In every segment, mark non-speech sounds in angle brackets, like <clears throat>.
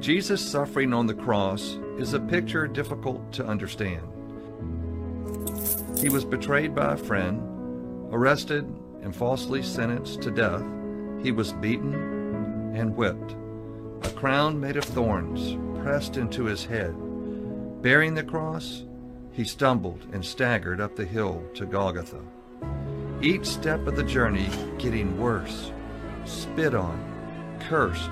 Jesus' suffering on the cross is a picture difficult to understand. He was betrayed by a friend, arrested and falsely sentenced to death. He was beaten and whipped. A crown made of thorns pressed into his head. Bearing the cross, he stumbled and staggered up the hill to Golgotha. Each step of the journey getting worse, spit on, cursed.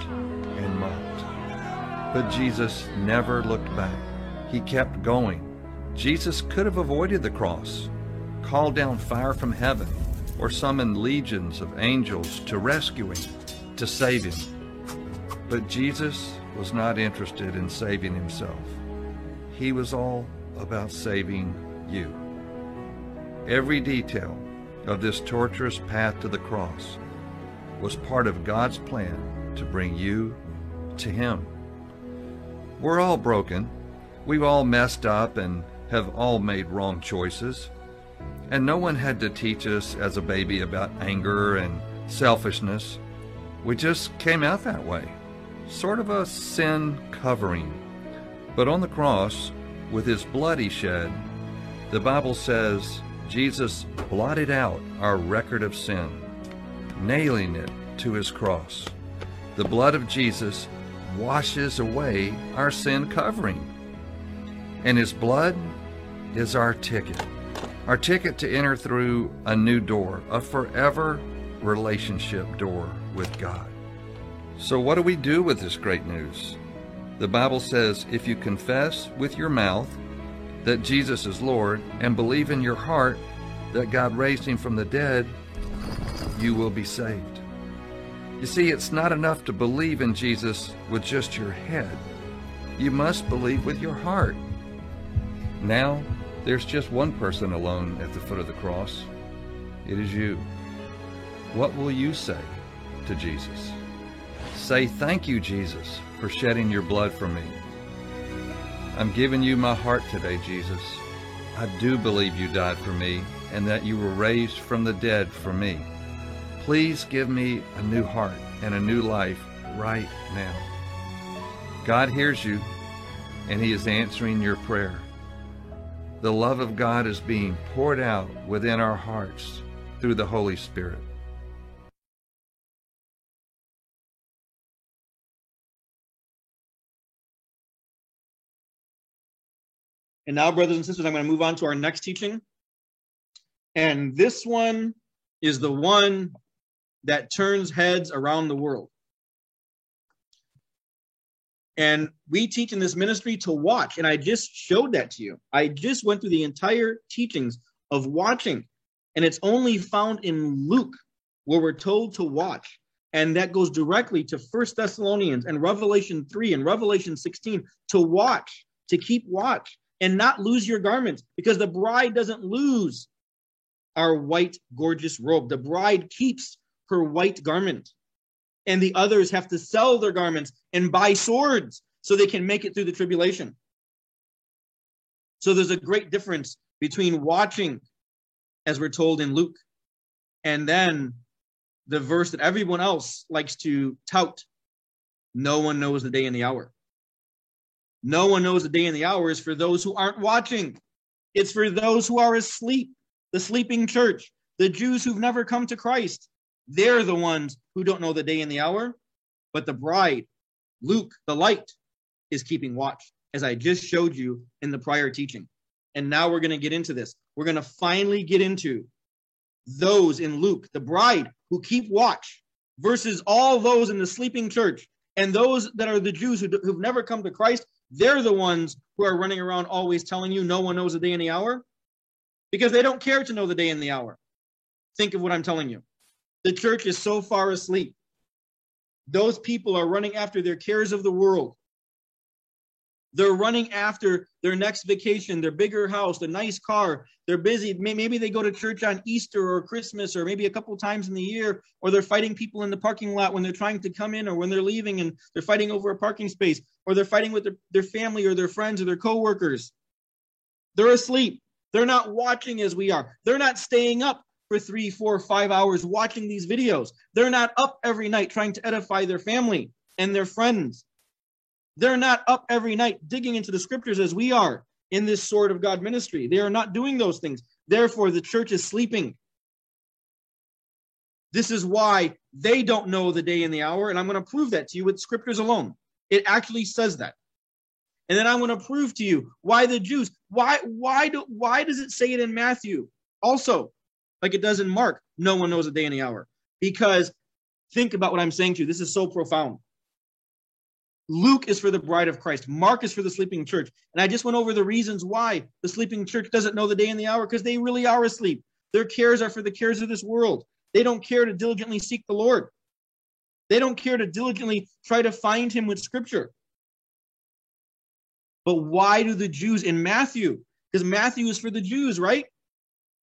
But Jesus never looked back. He kept going. Jesus could have avoided the cross, called down fire from heaven, or summoned legions of angels to rescue him, to save him. But Jesus was not interested in saving himself. He was all about saving you. Every detail of this torturous path to the cross was part of God's plan to bring you to Him. We're all broken. We've all messed up and have all made wrong choices. And no one had to teach us as a baby about anger and selfishness. We just came out that way, sort of a sin covering. But on the cross, with his blood he shed, the Bible says Jesus blotted out our record of sin, nailing it to his cross. The blood of Jesus washes away our sin covering. And his blood is our ticket. Our ticket to enter through a new door, a forever relationship door with God. So, what do we do with this great news? The Bible says if you confess with your mouth that Jesus is Lord and believe in your heart that God raised him from the dead, you will be saved. You see, it's not enough to believe in Jesus with just your head. You must believe with your heart. Now, there's just one person alone at the foot of the cross. It is you. What will you say to Jesus? Say, Thank you, Jesus, for shedding your blood for me. I'm giving you my heart today, Jesus. I do believe you died for me and that you were raised from the dead for me. Please give me a new heart and a new life right now. God hears you and He is answering your prayer. The love of God is being poured out within our hearts through the Holy Spirit. And now, brothers and sisters, I'm going to move on to our next teaching. And this one is the one that turns heads around the world. And we teach in this ministry to watch. And I just showed that to you. I just went through the entire teachings of watching. And it's only found in Luke where we're told to watch. And that goes directly to First Thessalonians and Revelation 3 and Revelation 16 to watch, to keep watch and not lose your garments because the bride doesn't lose our white, gorgeous robe. The bride keeps her white garment, and the others have to sell their garments and buy swords so they can make it through the tribulation. So there's a great difference between watching, as we're told in Luke, and then the verse that everyone else likes to tout no one knows the day and the hour. No one knows the day and the hour is for those who aren't watching. It's for those who are asleep, the sleeping church, the Jews who've never come to Christ. They're the ones who don't know the day and the hour. But the bride, Luke, the light, is keeping watch, as I just showed you in the prior teaching. And now we're going to get into this. We're going to finally get into those in Luke, the bride who keep watch, versus all those in the sleeping church and those that are the Jews who, who've never come to Christ they're the ones who are running around always telling you no one knows the day and the hour because they don't care to know the day and the hour. Think of what I'm telling you. The church is so far asleep. Those people are running after their cares of the world. They're running after their next vacation, their bigger house, the nice car. They're busy. Maybe they go to church on Easter or Christmas or maybe a couple times in the year, or they're fighting people in the parking lot when they're trying to come in or when they're leaving and they're fighting over a parking space, or they're fighting with their, their family or their friends or their coworkers. They're asleep. They're not watching as we are. They're not staying up for three, four, five hours watching these videos. They're not up every night trying to edify their family and their friends They're not up every night digging into the scriptures as we are in this sword of God ministry. They are not doing those things. Therefore, the church is sleeping. This is why they don't know the day and the hour. And I'm going to prove that to you with scriptures alone. It actually says that. And then I'm going to prove to you why the Jews, why, why do, why does it say it in Matthew also, like it does in Mark? No one knows the day and the hour. Because think about what I'm saying to you. This is so profound. Luke is for the bride of Christ. Mark is for the sleeping church. And I just went over the reasons why the sleeping church doesn't know the day and the hour because they really are asleep. Their cares are for the cares of this world. They don't care to diligently seek the Lord. They don't care to diligently try to find him with scripture. But why do the Jews in Matthew? Because Matthew is for the Jews, right?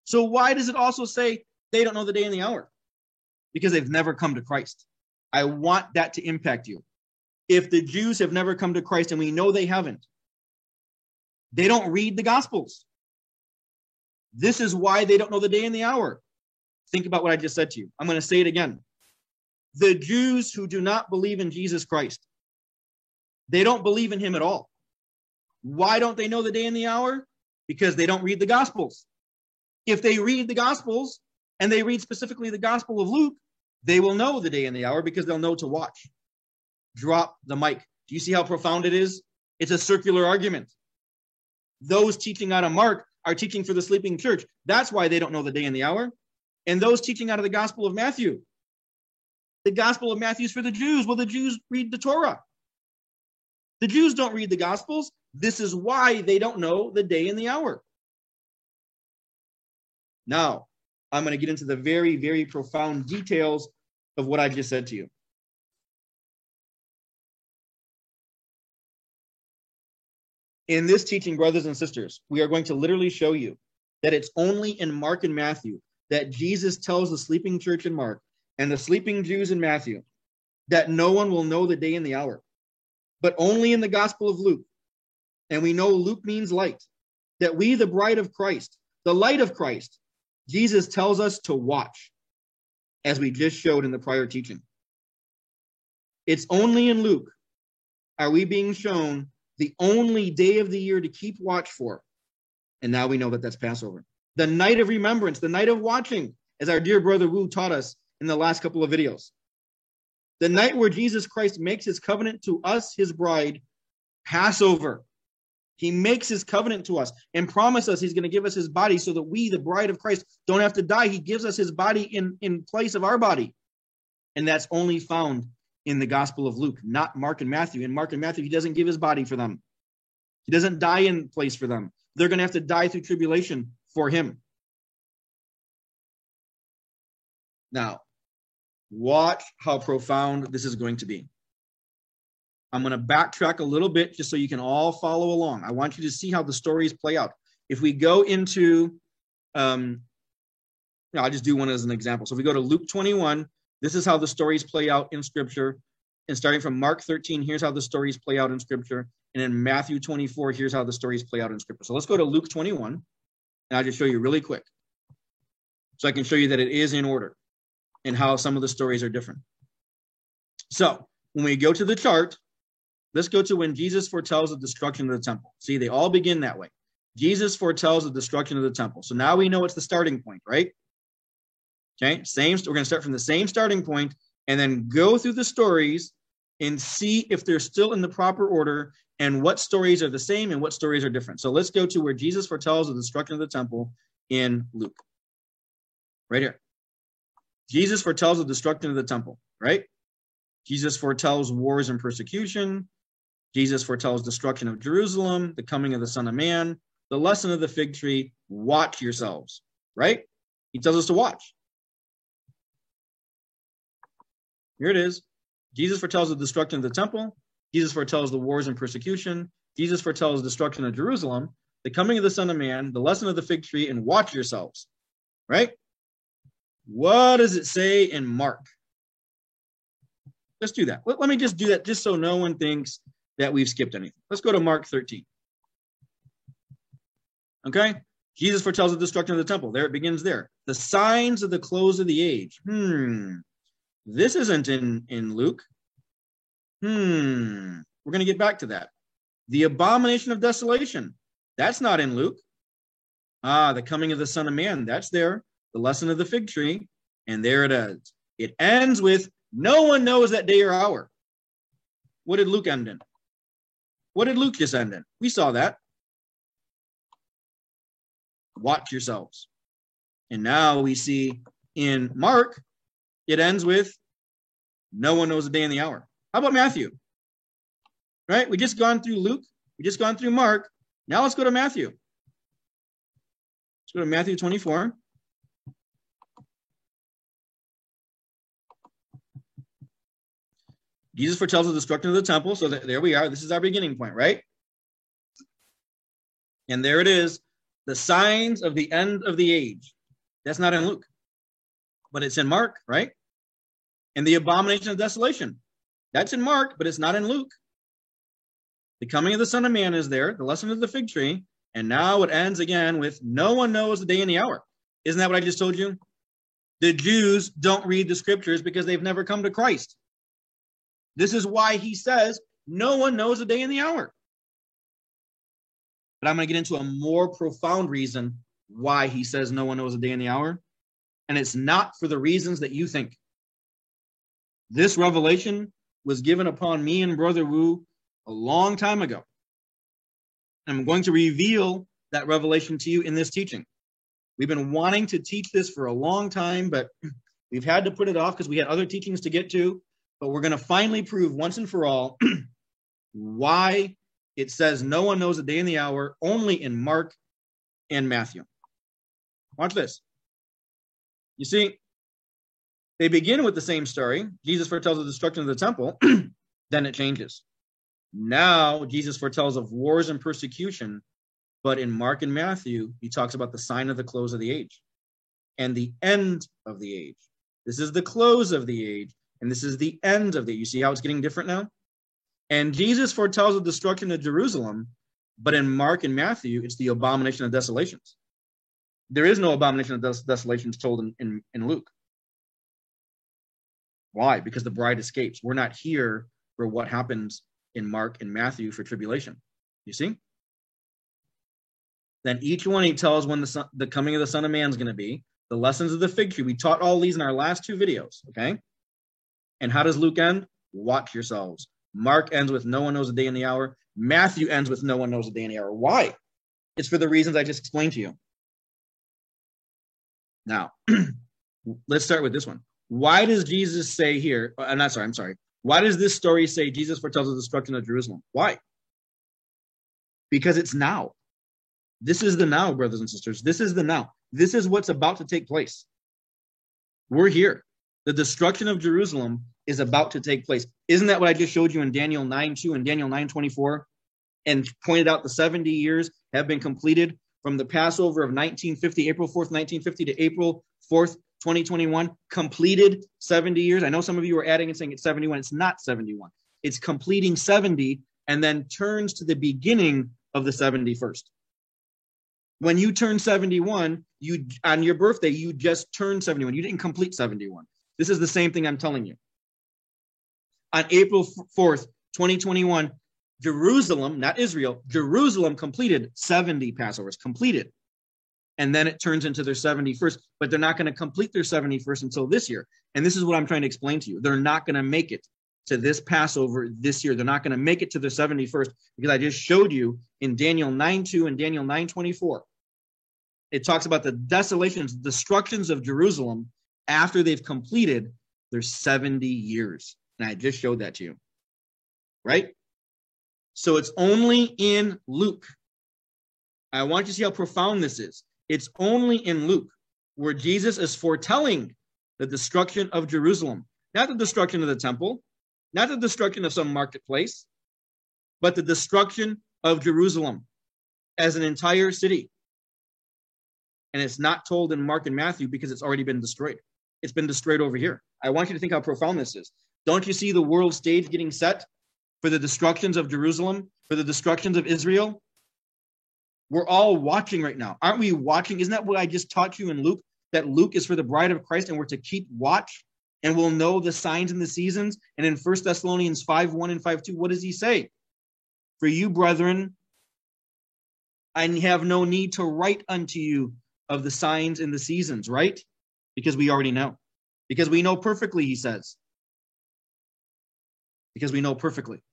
So why does it also say they don't know the day and the hour? Because they've never come to Christ. I want that to impact you. If the Jews have never come to Christ, and we know they haven't, they don't read the Gospels. This is why they don't know the day and the hour. Think about what I just said to you. I'm going to say it again. The Jews who do not believe in Jesus Christ, they don't believe in him at all. Why don't they know the day and the hour? Because they don't read the Gospels. If they read the Gospels and they read specifically the Gospel of Luke, they will know the day and the hour because they'll know to watch. Drop the mic. Do you see how profound it is? It's a circular argument. Those teaching out of Mark are teaching for the sleeping church. That's why they don't know the day and the hour. And those teaching out of the Gospel of Matthew, the Gospel of Matthew is for the Jews. Well, the Jews read the Torah. The Jews don't read the Gospels. This is why they don't know the day and the hour. Now, I'm going to get into the very, very profound details of what I just said to you. In this teaching, brothers and sisters, we are going to literally show you that it's only in Mark and Matthew that Jesus tells the sleeping church in Mark and the sleeping Jews in Matthew that no one will know the day and the hour, but only in the Gospel of Luke. And we know Luke means light, that we, the bride of Christ, the light of Christ, Jesus tells us to watch, as we just showed in the prior teaching. It's only in Luke are we being shown the only day of the year to keep watch for. And now we know that that's Passover. The night of remembrance, the night of watching, as our dear brother Wu taught us in the last couple of videos. The night where Jesus Christ makes his covenant to us, his bride, Passover. He makes his covenant to us and promise us he's going to give us his body so that we, the bride of Christ, don't have to die. He gives us his body in, in place of our body. And that's only found in the Gospel of Luke, not Mark and Matthew. In Mark and Matthew, he doesn't give his body for them. He doesn't die in place for them. They're going to have to die through tribulation for him. Now, watch how profound this is going to be. I'm going to backtrack a little bit just so you can all follow along. I want you to see how the stories play out. If we go into, um, I'll just do one as an example. So if we go to Luke 21, this is how the stories play out in Scripture. And starting from Mark 13, here's how the stories play out in Scripture. And in Matthew 24, here's how the stories play out in Scripture. So let's go to Luke 21, and I'll just show you really quick. So I can show you that it is in order and how some of the stories are different. So when we go to the chart, Let's go to when Jesus foretells the destruction of the temple. See, they all begin that way. Jesus foretells the destruction of the temple. So now we know it's the starting point, right? Okay, same. We're going to start from the same starting point and then go through the stories and see if they're still in the proper order and what stories are the same and what stories are different. So let's go to where Jesus foretells the destruction of the temple in Luke. Right here. Jesus foretells the destruction of the temple, right? Jesus foretells wars and persecution. Jesus foretells destruction of Jerusalem, the coming of the Son of Man, the lesson of the fig tree, watch yourselves, right? He tells us to watch. Here it is. Jesus foretells the destruction of the temple. Jesus foretells the wars and persecution. Jesus foretells destruction of Jerusalem, the coming of the Son of Man, the lesson of the fig tree, and watch yourselves, right? What does it say in Mark? Let's do that. Let, let me just do that just so no one thinks that we've skipped anything. Let's go to Mark 13. Okay? Jesus foretells the destruction of the temple. There it begins there. The signs of the close of the age. Hmm. This isn't in, in Luke. Hmm. We're going to get back to that. The abomination of desolation. That's not in Luke. Ah, the coming of the Son of Man. That's there. The lesson of the fig tree. And there it is. It ends with no one knows that day or hour. What did Luke end in? What did Luke just end in? We saw that. Watch yourselves. And now we see in Mark, it ends with no one knows the day and the hour. How about Matthew? Right? We just gone through Luke. We just gone through Mark. Now let's go to Matthew. Let's go to Matthew 24. Jesus foretells the destruction of the temple. So there we are. This is our beginning point, right? And there it is the signs of the end of the age. That's not in Luke, but it's in Mark, right? And the abomination of desolation. That's in Mark, but it's not in Luke. The coming of the Son of Man is there, the lesson of the fig tree. And now it ends again with no one knows the day and the hour. Isn't that what I just told you? The Jews don't read the scriptures because they've never come to Christ. This is why he says no one knows the day and the hour. But I'm going to get into a more profound reason why he says no one knows the day and the hour. And it's not for the reasons that you think. This revelation was given upon me and Brother Wu a long time ago. I'm going to reveal that revelation to you in this teaching. We've been wanting to teach this for a long time, but <clears throat> we've had to put it off because we had other teachings to get to. But we're going to finally prove once and for all <clears throat> why it says no one knows the day and the hour only in Mark and Matthew. Watch this. You see, they begin with the same story. Jesus foretells the destruction of the temple, <clears throat> then it changes. Now, Jesus foretells of wars and persecution, but in Mark and Matthew, he talks about the sign of the close of the age and the end of the age. This is the close of the age, and this is the end of the. You see how it's getting different now? And Jesus foretells the destruction of Jerusalem, but in Mark and Matthew, it's the abomination of desolations. There is no abomination of des- desolations told in, in, in Luke. Why? Because the bride escapes. We're not here for what happens in Mark and Matthew for tribulation. You see? Then each one he tells when the, son, the coming of the Son of Man is going to be. The lessons of the fig tree. We taught all these in our last two videos. Okay. And how does Luke end? Watch yourselves. Mark ends with no one knows the day and the hour. Matthew ends with no one knows the day and the hour. Why? It's for the reasons I just explained to you. Now, <clears throat> let's start with this one. Why does Jesus say here? Uh, I'm not sorry. I'm sorry. Why does this story say Jesus foretells the destruction of Jerusalem? Why? Because it's now. This is the now, brothers and sisters. This is the now. This is what's about to take place. We're here. The destruction of Jerusalem is about to take place. Isn't that what I just showed you in Daniel 9 2 and Daniel 9 24? And pointed out the 70 years have been completed from the Passover of 1950, April 4th, 1950 to April 4th, 2021, completed 70 years. I know some of you are adding and saying it's 71. It's not 71. It's completing 70 and then turns to the beginning of the 71st. When you turn 71, you on your birthday, you just turned 71. You didn't complete 71. This is the same thing I'm telling you. On April 4th, 2021, Jerusalem, not Israel, Jerusalem completed 70 Passovers, completed. And then it turns into their 71st but they're not going to complete their 71st until this year. And this is what i'm trying to explain to you. They're not going to make it to this passover this year. They're not going to make it to the 71st because i just showed you in daniel 9 2 and daniel 9 24 it talks about the desolations destructions of jerusalem after they've completed their 70 years and i just showed that to you right so it's only in luke I want you to see how profound this is. It's only in Luke where Jesus is foretelling the destruction of Jerusalem, not the destruction of the temple, not the destruction of some marketplace, but the destruction of Jerusalem as an entire city. And it's not told in Mark and Matthew because it's already been destroyed. It's been destroyed over here. I want you to think how profound this is. Don't you see the world stage getting set for the destructions of Jerusalem, for the destructions of Israel, we're all watching right now. Aren't we watching? Isn't that what I just taught you in Luke? That Luke is for the bride of Christ and we're to keep watch and will know the signs and the seasons. And in First Thessalonians 5 1 and 5 2, what does he say? For you, brethren, I have no need to write unto you of the signs and the seasons, right? Because we already know. Because we know perfectly, he says. Because we know perfectly.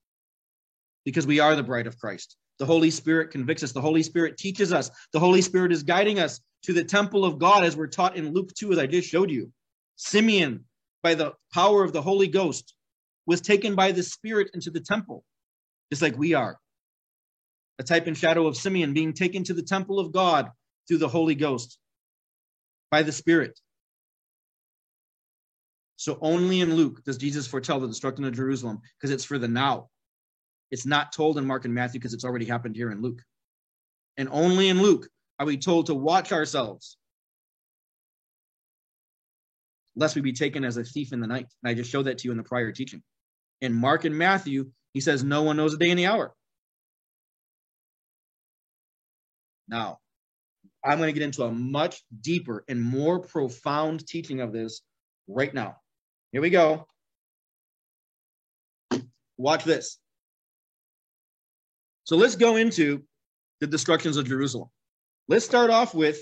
Because we are the bride of Christ. The Holy Spirit convicts us. The Holy Spirit teaches us. The Holy Spirit is guiding us to the temple of God as we're taught in Luke 2, as I just showed you. Simeon, by the power of the Holy Ghost, was taken by the Spirit into the temple, just like we are. A type and shadow of Simeon being taken to the temple of God through the Holy Ghost by the Spirit. So only in Luke does Jesus foretell the destruction of Jerusalem because it's for the now. It's not told in Mark and Matthew because it's already happened here in Luke. And only in Luke are we told to watch ourselves, lest we be taken as a thief in the night. And I just showed that to you in the prior teaching. In Mark and Matthew, he says, No one knows the day and the hour. Now, I'm going to get into a much deeper and more profound teaching of this right now. Here we go. Watch this. So let's go into the destructions of Jerusalem. Let's start off with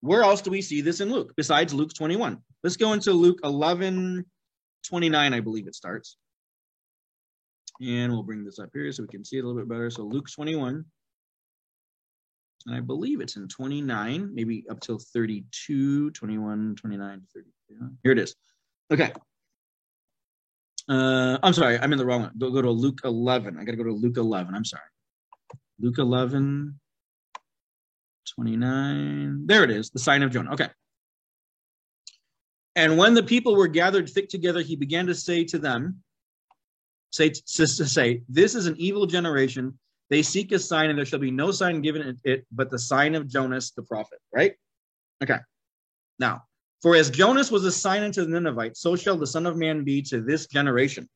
where else do we see this in Luke besides Luke 21? Let's go into Luke 11 29, I believe it starts. And we'll bring this up here so we can see it a little bit better. So Luke 21. And I believe it's in 29, maybe up till 32, 21, 29, 32. Here it is. Okay. Uh, I'm sorry, I'm in the wrong one. Go, go to Luke 11. I got to go to Luke 11. I'm sorry. Luke 11, 29. There it is, the sign of Jonah. Okay. And when the people were gathered thick together, he began to say to them, say to, say, This is an evil generation. They seek a sign, and there shall be no sign given it but the sign of Jonas the prophet. Right? Okay. Now, for as Jonas was a sign unto the Ninevites, so shall the Son of Man be to this generation.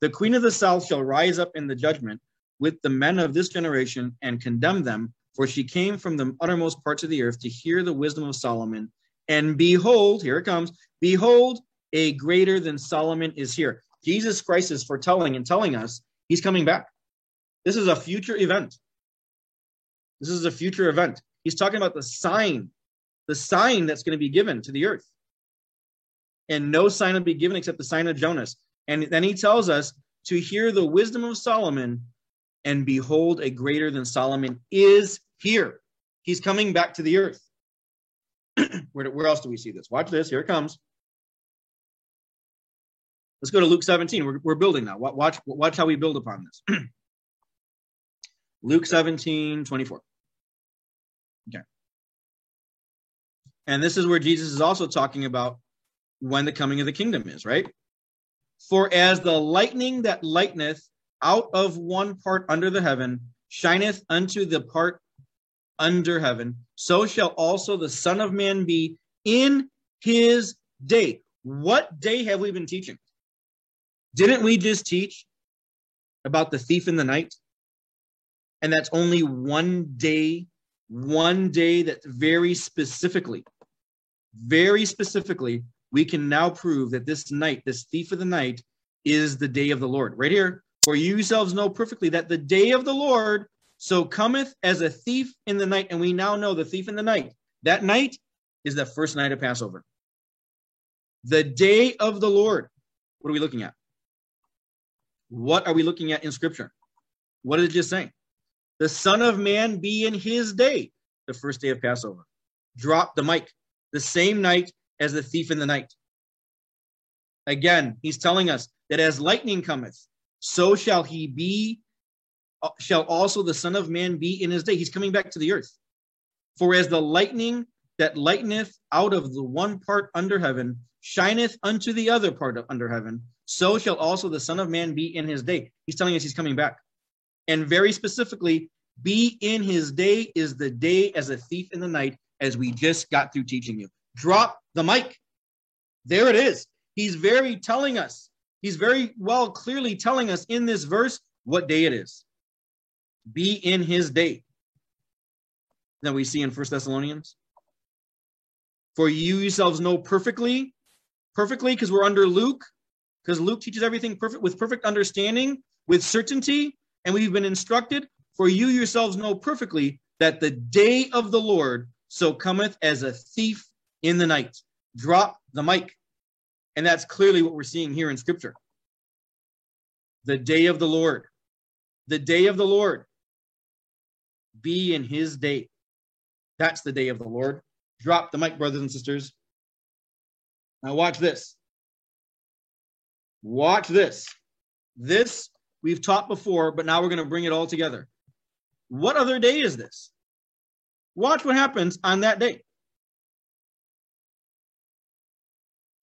The queen of the south shall rise up in the judgment with the men of this generation and condemn them, for she came from the uttermost parts of the earth to hear the wisdom of Solomon. And behold, here it comes, behold, a greater than Solomon is here. Jesus Christ is foretelling and telling us he's coming back. This is a future event. This is a future event. He's talking about the sign, the sign that's going to be given to the earth. And no sign will be given except the sign of Jonas. And then he tells us to hear the wisdom of Solomon and behold, a greater than Solomon is here. He's coming back to the earth. <clears throat> where, where else do we see this? Watch this. Here it comes. Let's go to Luke 17. We're, we're building now. Watch, watch how we build upon this. <clears throat> Luke 17, 24. Okay. And this is where Jesus is also talking about when the coming of the kingdom is, right? For as the lightning that lighteneth out of one part under the heaven shineth unto the part under heaven, so shall also the Son of Man be in his day. What day have we been teaching? Didn't we just teach about the thief in the night? And that's only one day, one day that very specifically, very specifically, we can now prove that this night, this thief of the night, is the day of the Lord. Right here, for you yourselves know perfectly that the day of the Lord so cometh as a thief in the night. And we now know the thief in the night. That night is the first night of Passover. The day of the Lord. What are we looking at? What are we looking at in Scripture? What is it just saying? The Son of Man be in his day, the first day of Passover. Drop the mic. The same night as the thief in the night. Again, he's telling us that as lightning cometh, so shall he be, uh, shall also the Son of Man be in his day. He's coming back to the earth. For as the lightning that lighteneth out of the one part under heaven shineth unto the other part of under heaven, so shall also the Son of Man be in his day. He's telling us he's coming back. And very specifically, be in his day is the day as a thief in the night, as we just got through teaching you. Drop the mic. There it is. He's very telling us He's very well clearly telling us in this verse what day it is. Be in his day. That we see in First Thessalonians. For you yourselves know perfectly, perfectly because we're under Luke, because Luke teaches everything perfect with perfect understanding, with certainty, and we've been instructed, for you yourselves know perfectly that the day of the Lord so cometh as a thief in the night. Drop the mic. And that's clearly what we're seeing here in scripture. The day of the Lord. The day of the Lord. Be in his day. That's the day of the Lord. Drop the mic, brothers and sisters. Now, watch this. Watch this. This we've taught before, but now we're going to bring it all together. What other day is this? Watch what happens on that day.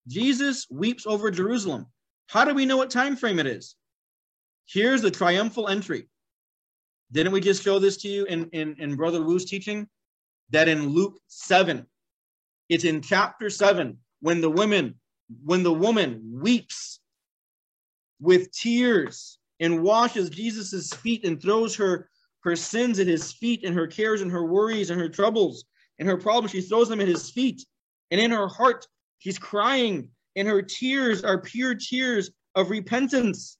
Jesus weeps over Jerusalem. How do we know what time frame it is? Here's the triumphal entry. Didn't we just show this to you in, in, in Brother Wu's teaching? That in Luke 7, it's in chapter 7, when the women, when the woman weeps with tears and washes Jesus's feet and throws her, her sins at his feet and her cares and her worries and her troubles and her problems, she throws them at his feet. And in her heart, she's crying, and her tears are pure tears of repentance.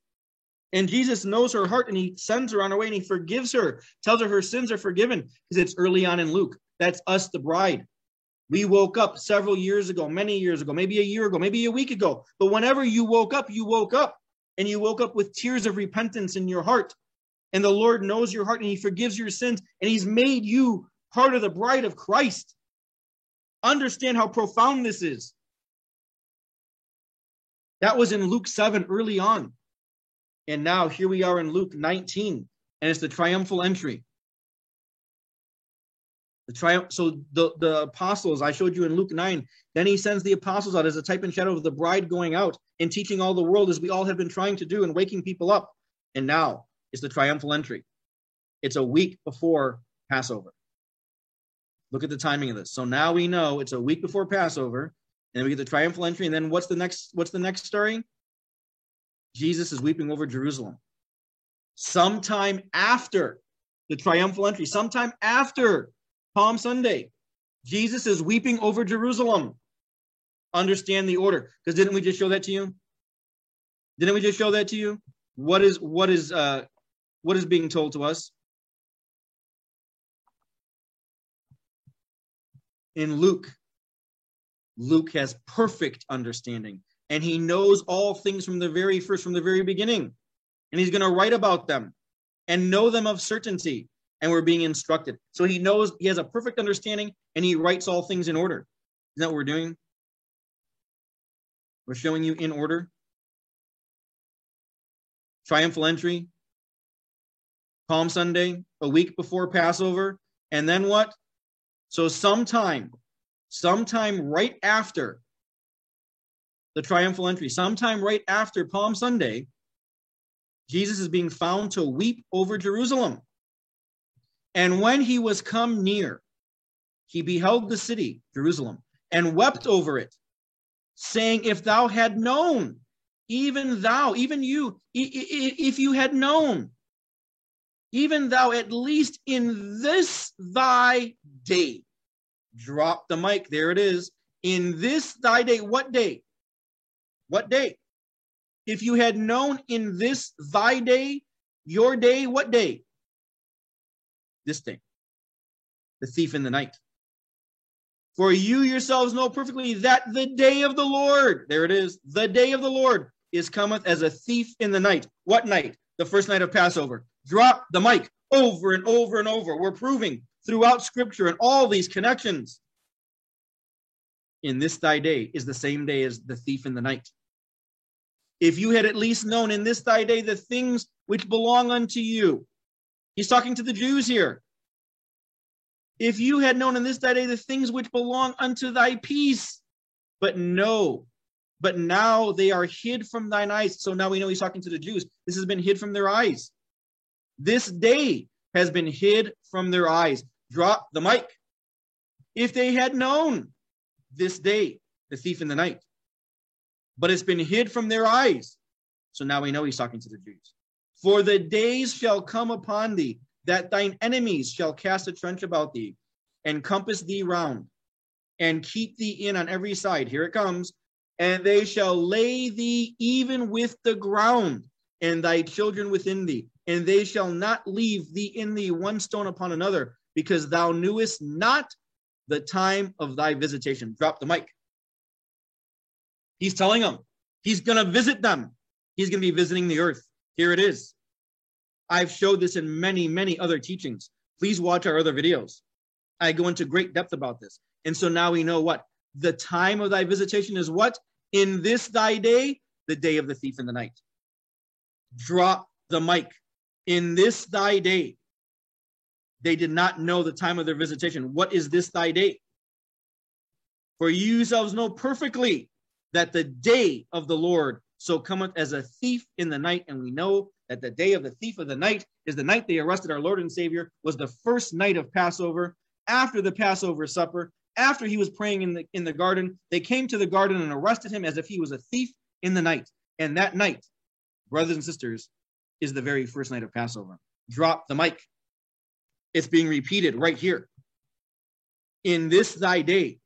And Jesus knows her heart and he sends her on her way and he forgives her, tells her her sins are forgiven because it's early on in Luke. That's us, the bride. We woke up several years ago, many years ago, maybe a year ago, maybe a week ago. But whenever you woke up, you woke up and you woke up with tears of repentance in your heart. And the Lord knows your heart and he forgives your sins and he's made you part of the bride of Christ. Understand how profound this is. That was in Luke 7 early on. And now here we are in Luke 19, and it's the triumphal entry. The triumph. So the, the apostles I showed you in Luke 9, then he sends the apostles out as a type and shadow of the bride going out and teaching all the world as we all have been trying to do and waking people up. And now is the triumphal entry. It's a week before Passover. Look at the timing of this. So now we know it's a week before Passover, and we get the triumphal entry. And then what's the next? What's the next story? Jesus is weeping over Jerusalem. Sometime after the triumphal entry, sometime after Palm Sunday, Jesus is weeping over Jerusalem. Understand the order. Because didn't we just show that to you? Didn't we just show that to you? What is what is uh what is being told to us? In Luke, Luke has perfect understanding and he knows all things from the very first, from the very beginning. And he's going to write about them and know them of certainty. And we're being instructed. So he knows he has a perfect understanding and he writes all things in order. Isn't that what we're doing? We're showing you in order. Triumphal entry, Palm Sunday, a week before Passover. And then what? So sometime, sometime right after the triumphal entry. Sometime right after Palm Sunday, Jesus is being found to weep over Jerusalem. And when he was come near, he beheld the city, Jerusalem, and wept over it, saying, If thou had known, even thou, even you, if you had known, even thou at least in this thy day, drop the mic, there it is. In this thy day, what day? What day? If you had known in this thy day, your day, what day? This day. The thief in the night. For you yourselves know perfectly that the day of the Lord, there it is, the day of the Lord is cometh as a thief in the night. What night? The first night of Passover. Drop the mic over and over and over. We're proving throughout scripture and all these connections. In this thy day is the same day as the thief in the night if you had at least known in this thy day the things which belong unto you. He's talking to the Jews here. If you had known in this thy day the things which belong unto thy peace, but no, but now they are hid from thine eyes. So now we know he's talking to the Jews. This has been hid from their eyes. This day has been hid from their eyes. Drop the mic. If they had known this day, the thief in the night, but it's been hid from their eyes. So now we know he's talking to the Jews. For the days shall come upon thee that thine enemies shall cast a trench about thee and compass thee round and keep thee in on every side. Here it comes and they shall lay thee even with the ground, and thy children within thee, and they shall not leave thee in thee one stone upon another, because thou knewest not the time of thy visitation. Drop the mic. He's telling them he's going to visit them. He's going to be visiting the earth. Here it is. I've showed this in many, many other teachings. Please watch our other videos. I go into great depth about this. And so now we know what? The time of thy visitation is what? In this thy day, the day of the thief in the night. Drop the mic. In this thy day. They did not know the time of their visitation. What is this thy day? For you yourselves know perfectly that the day of the Lord so cometh as a thief in the night. And we know that the day of the thief of the night is the night they arrested our Lord and Savior, was the first night of Passover, after the Passover supper, after he was praying in the in the garden. They came to the garden and arrested him as if he was a thief in the night. And that night, brothers and sisters, is the very first night of Passover. Drop the mic. It's being repeated right here. In this thy day.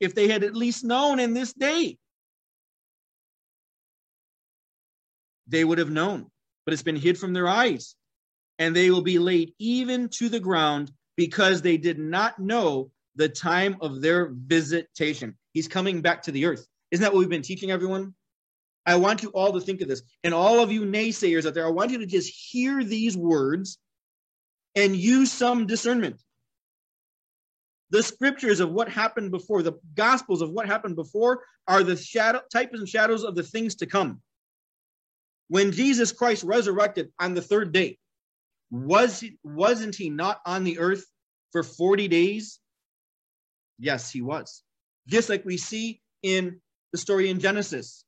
If they had at least known in this day, they would have known, but it's been hid from their eyes. And they will be laid even to the ground because they did not know the time of their visitation. He's coming back to the earth. Isn't that what we've been teaching everyone? I want you all to think of this. And all of you naysayers out there, I want you to just hear these words and use some discernment. The scriptures of what happened before, the gospels of what happened before, are the shadow types and shadows of the things to come when Jesus Christ resurrected on the third day, was he, wasn't he not on the earth for 40 days? Yes, he was. Just like we see in the story in Genesis,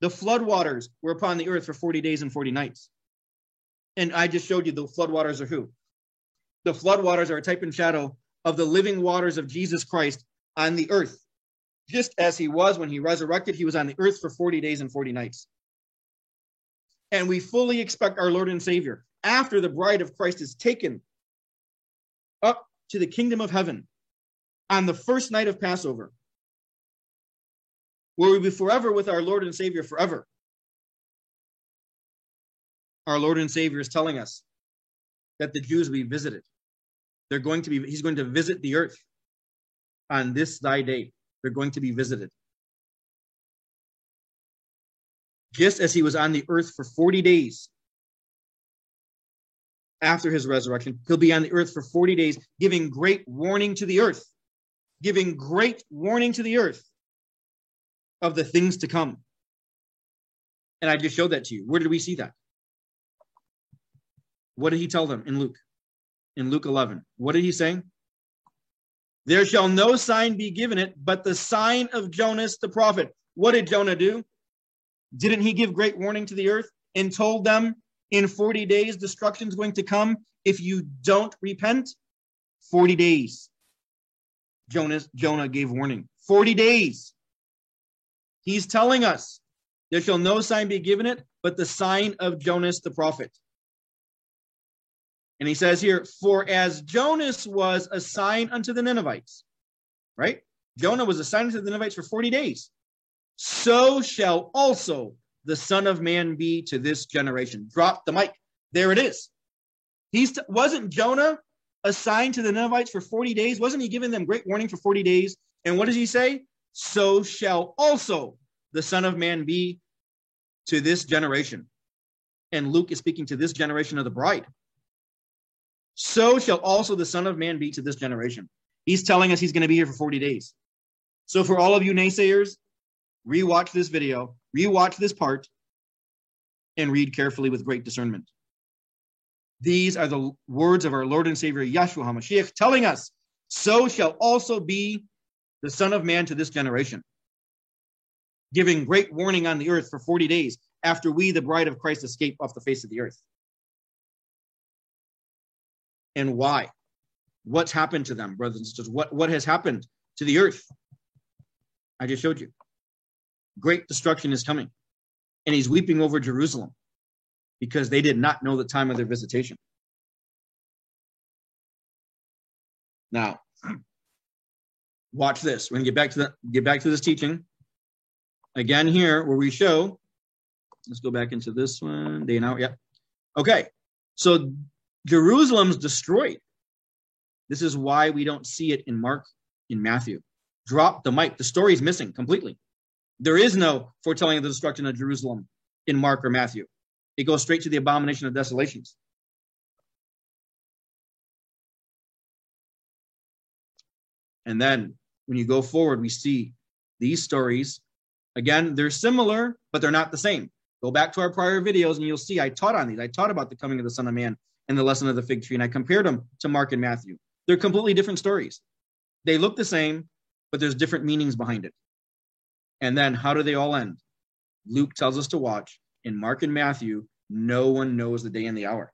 the floodwaters were upon the earth for 40 days and 40 nights. And I just showed you the floodwaters are who? The floodwaters are a type and shadow of the living waters of Jesus Christ on the earth. Just as he was when he resurrected, he was on the earth for 40 days and 40 nights. And we fully expect our Lord and Savior, after the bride of Christ is taken up to the kingdom of heaven on the first night of Passover, where we be forever with our Lord and Savior forever. Our Lord and Savior is telling us that the Jews will be visited. They're going to be, he's going to visit the earth on this thy day. They're going to be visited just as he was on the earth for 40 days after his resurrection. He'll be on the earth for 40 days, giving great warning to the earth, giving great warning to the earth of the things to come. And I just showed that to you. Where did we see that? What did he tell them in Luke? In Luke 11. What did he say? There shall no sign be given it, but the sign of Jonas the prophet. What did Jonah do? Didn't he give great warning to the earth and told them in 40 days destruction is going to come if you don't repent? 40 days. Jonas, Jonah gave warning. 40 days. He's telling us there shall no sign be given it, but the sign of Jonas the prophet. And he says here, for as Jonas was a sign unto the Ninevites, right? Jonah was a sign unto the Ninevites for 40 days so shall also the Son of Man be to this generation. Drop the mic. There it is. He's t- wasn't Jonah assigned to the Ninevites for 40 days? Wasn't he giving them great warning for 40 days? And what does he say? So shall also the Son of Man be to this generation. And Luke is speaking to this generation of the bride. So shall also the Son of Man be to this generation. He's telling us he's going to be here for 40 days. So, for all of you naysayers, rewatch this video, rewatch this part, and read carefully with great discernment. These are the words of our Lord and Savior Yeshua HaMashiach telling us, so shall also be the Son of Man to this generation, giving great warning on the earth for 40 days after we, the bride of Christ, escape off the face of the earth. And why? What's happened to them, brothers and sisters? What, what has happened to the earth? I just showed you great destruction is coming. And he's weeping over Jerusalem because they did not know the time of their visitation. Now, watch this. We're gonna get back to the get back to this teaching. again here where we show, let's go back into this one, day and hour. Yep. Okay. So Jerusalem's destroyed. This is why we don't see it in Mark, in Matthew. Drop the mic. The story is missing completely. There is no foretelling of the destruction of Jerusalem in Mark or Matthew. It goes straight to the abomination of desolations. And then when you go forward, we see these stories. Again, they're similar, but they're not the same. Go back to our prior videos and you'll see I taught on these. I taught about the coming of the Son of Man and the lesson of the fig tree, and I compared them to Mark and Matthew. They're completely different stories. They look the same, but there's different meanings behind it. And then how do they all end? Luke tells us to watch. In Mark and Matthew, no one knows the day and the hour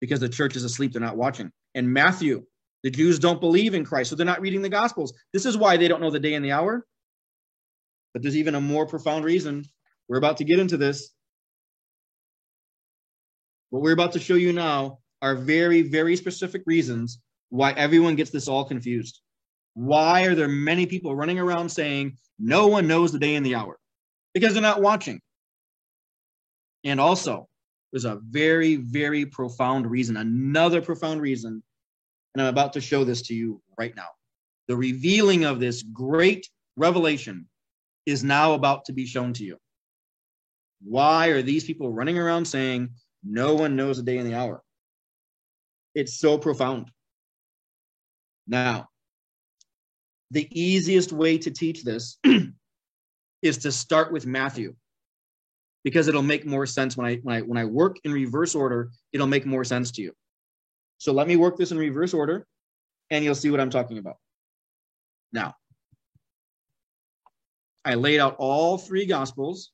because the church is asleep. They're not watching. And Matthew, the Jews don't believe in Christ, so they're not reading the Gospels. This is why they don't know the day and the hour. But there's even a more profound reason. We're about to get into this. What we're about to show you now are very, very specific reasons why everyone gets this all confused. Why are there many people running around saying no one knows the day and the hour? Because they're not watching. And also, there's a very, very profound reason, another profound reason. And I'm about to show this to you right now. The revealing of this great revelation is now about to be shown to you. Why are these people running around saying no one knows the day and the hour? It's so profound. Now, the easiest way to teach this <clears throat> is to start with Matthew because it'll make more sense when I when I when I work in reverse order, it'll make more sense to you. So let me work this in reverse order and you'll see what I'm talking about. Now, I laid out all three gospels,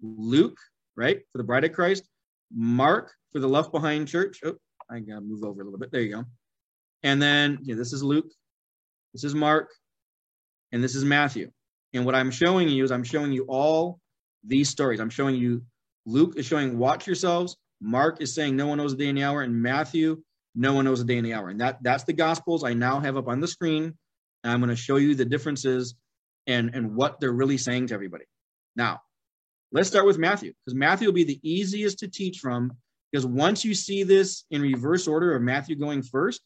Luke, right, for the bride of Christ, Mark for the left behind church. Oh, I gotta move over a little bit. There you go. And then yeah, this is Luke, this is Mark, and this is Matthew. And what I'm showing you is I'm showing you all these stories. I'm showing you Luke is showing watch yourselves. Mark is saying no one knows the day and the hour, and Matthew, no one knows the day and the hour. And that that's the gospels I now have up on the screen. I'm going to show you the differences and and what they're really saying to everybody. Now, let's start with Matthew because Matthew will be the easiest to teach from because once you see this in reverse order of Matthew going first,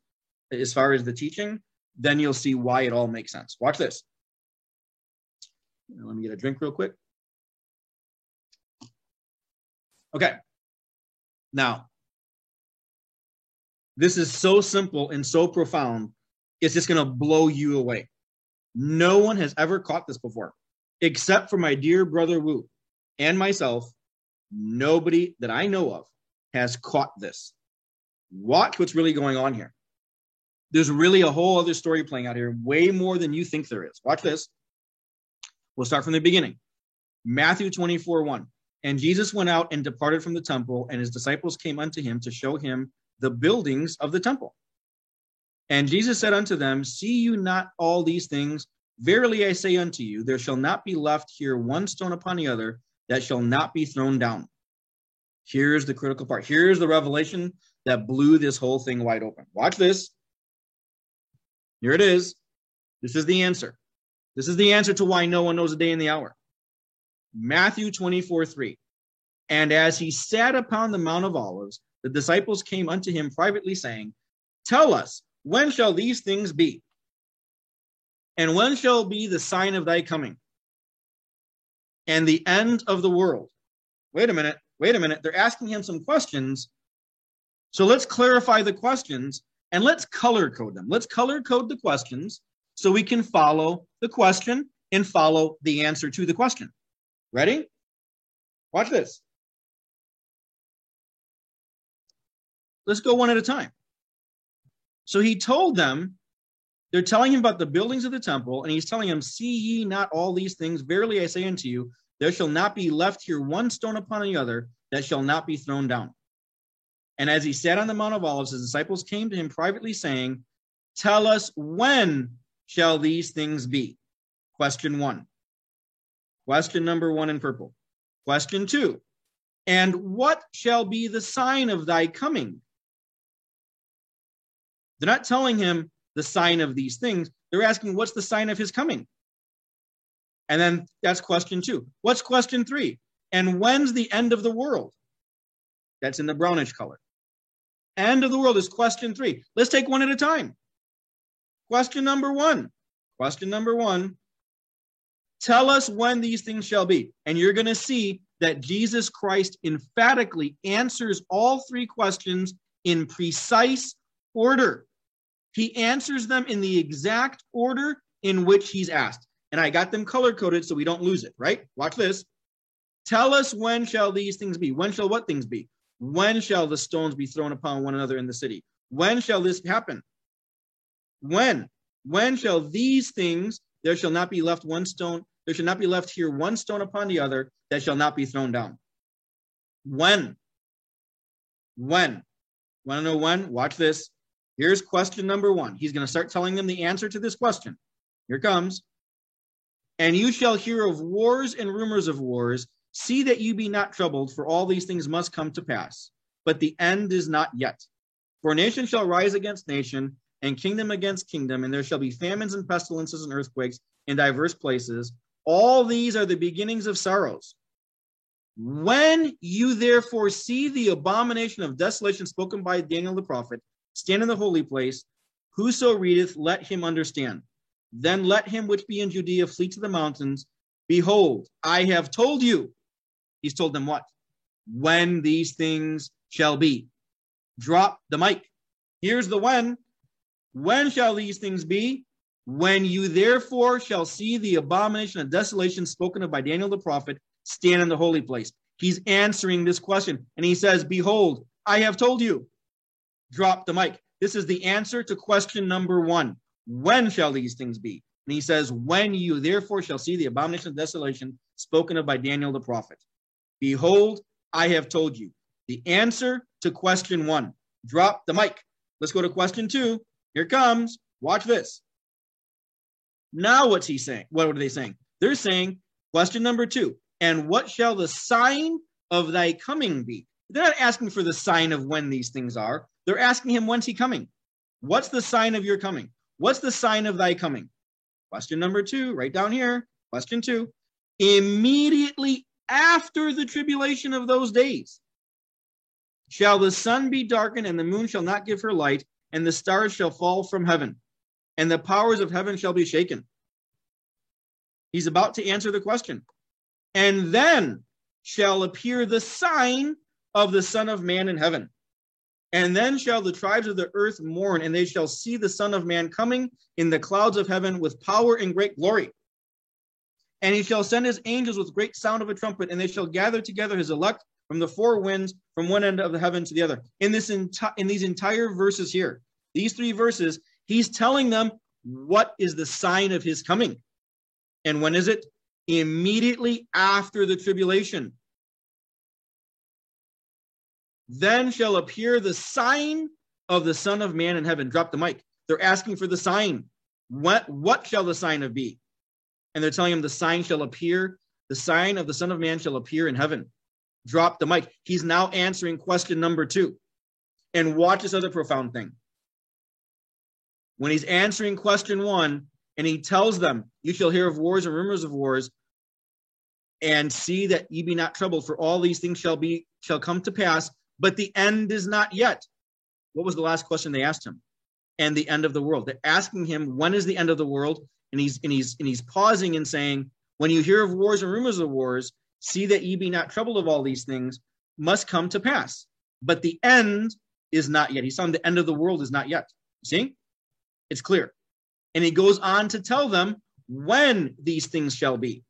as far as the teaching, then you'll see why it all makes sense. Watch this. Let me get a drink real quick. Okay. Now, this is so simple and so profound, it's just going to blow you away. No one has ever caught this before, except for my dear brother Wu and myself. Nobody that I know of has caught this. Watch what's really going on here. There's really a whole other story playing out here, way more than you think there is. Watch this. We'll start from the beginning. Matthew 24 1. And Jesus went out and departed from the temple, and his disciples came unto him to show him the buildings of the temple. And Jesus said unto them, See you not all these things? Verily I say unto you, there shall not be left here one stone upon the other that shall not be thrown down. Here's the critical part. Here's the revelation that blew this whole thing wide open. Watch this. Here it is. This is the answer. This is the answer to why no one knows the day and the hour. Matthew 24 3. And as he sat upon the Mount of Olives, the disciples came unto him privately, saying, Tell us, when shall these things be? And when shall be the sign of thy coming? And the end of the world. Wait a minute, wait a minute. They're asking him some questions. So let's clarify the questions and let's color code them. Let's color code the questions so we can follow the question and follow the answer to the question. Ready? Watch this. Let's go one at a time. So he told them, they're telling him about the buildings of the temple, and he's telling them, See ye not all these things? Verily I say unto you, there shall not be left here one stone upon the other that shall not be thrown down. And as he sat on the Mount of Olives, his disciples came to him privately, saying, Tell us when shall these things be? Question one. Question number one in purple. Question two. And what shall be the sign of thy coming? They're not telling him the sign of these things. They're asking, what's the sign of his coming? And then that's question two. What's question three? And when's the end of the world? That's in the brownish color. End of the world is question three. Let's take one at a time. Question number one. Question number one. Tell us when these things shall be. And you're going to see that Jesus Christ emphatically answers all three questions in precise order. He answers them in the exact order in which he's asked. And I got them color coded so we don't lose it, right? Watch this. Tell us when shall these things be? When shall what things be? When shall the stones be thrown upon one another in the city? When shall this happen? When? When shall these things, there shall not be left one stone, there shall not be left here one stone upon the other that shall not be thrown down. When? When? Want to know when? Watch this. Here's question number one. He's going to start telling them the answer to this question. Here comes. And you shall hear of wars and rumors of wars. See that you be not troubled, for all these things must come to pass. But the end is not yet. For nation shall rise against nation, and kingdom against kingdom, and there shall be famines and pestilences and earthquakes in diverse places. All these are the beginnings of sorrows. When you therefore see the abomination of desolation spoken by Daniel the prophet, stand in the holy place, whoso readeth, let him understand. Then let him which be in Judea flee to the mountains. Behold, I have told you. He's told them what? When these things shall be. Drop the mic. Here's the when. When shall these things be? When you therefore shall see the abomination of desolation spoken of by Daniel the prophet stand in the holy place. He's answering this question and he says, Behold, I have told you. Drop the mic. This is the answer to question number one. When shall these things be? And he says, When you therefore shall see the abomination of desolation spoken of by Daniel the prophet. Behold, I have told you. The answer to question one. Drop the mic. Let's go to question two. Here comes. Watch this. Now, what's he saying? What are they saying? They're saying, question number two, and what shall the sign of thy coming be? They're not asking for the sign of when these things are. They're asking him, when's he coming? What's the sign of your coming? What's the sign of thy coming? Question number two, right down here. Question two. Immediately after the tribulation of those days shall the sun be darkened, and the moon shall not give her light, and the stars shall fall from heaven, and the powers of heaven shall be shaken. He's about to answer the question. And then shall appear the sign of the Son of Man in heaven. And then shall the tribes of the earth mourn, and they shall see the Son of Man coming in the clouds of heaven with power and great glory. And he shall send his angels with great sound of a trumpet, and they shall gather together his elect from the four winds, from one end of the heaven to the other. In this enti- in these entire verses here, these three verses, he's telling them what is the sign of his coming. And when is it? Immediately after the tribulation. Then shall appear the sign of the Son of Man in heaven. Drop the mic. They're asking for the sign. What, what shall the sign of be? And they're telling him the sign shall appear. The sign of the Son of Man shall appear in heaven. Drop the mic. He's now answering question number two. And watch this other profound thing. When he's answering question one, and he tells them, You shall hear of wars and rumors of wars, and see that ye be not troubled, for all these things shall be shall come to pass, but the end is not yet. What was the last question they asked him? And the end of the world. They're asking him, when is the end of the world? And he's and he's and he's pausing and saying, When you hear of wars and rumors of wars, see that ye be not troubled of all these things, must come to pass. But the end is not yet. He's saying the end of the world is not yet. See? It's clear. And he goes on to tell them when these things shall be.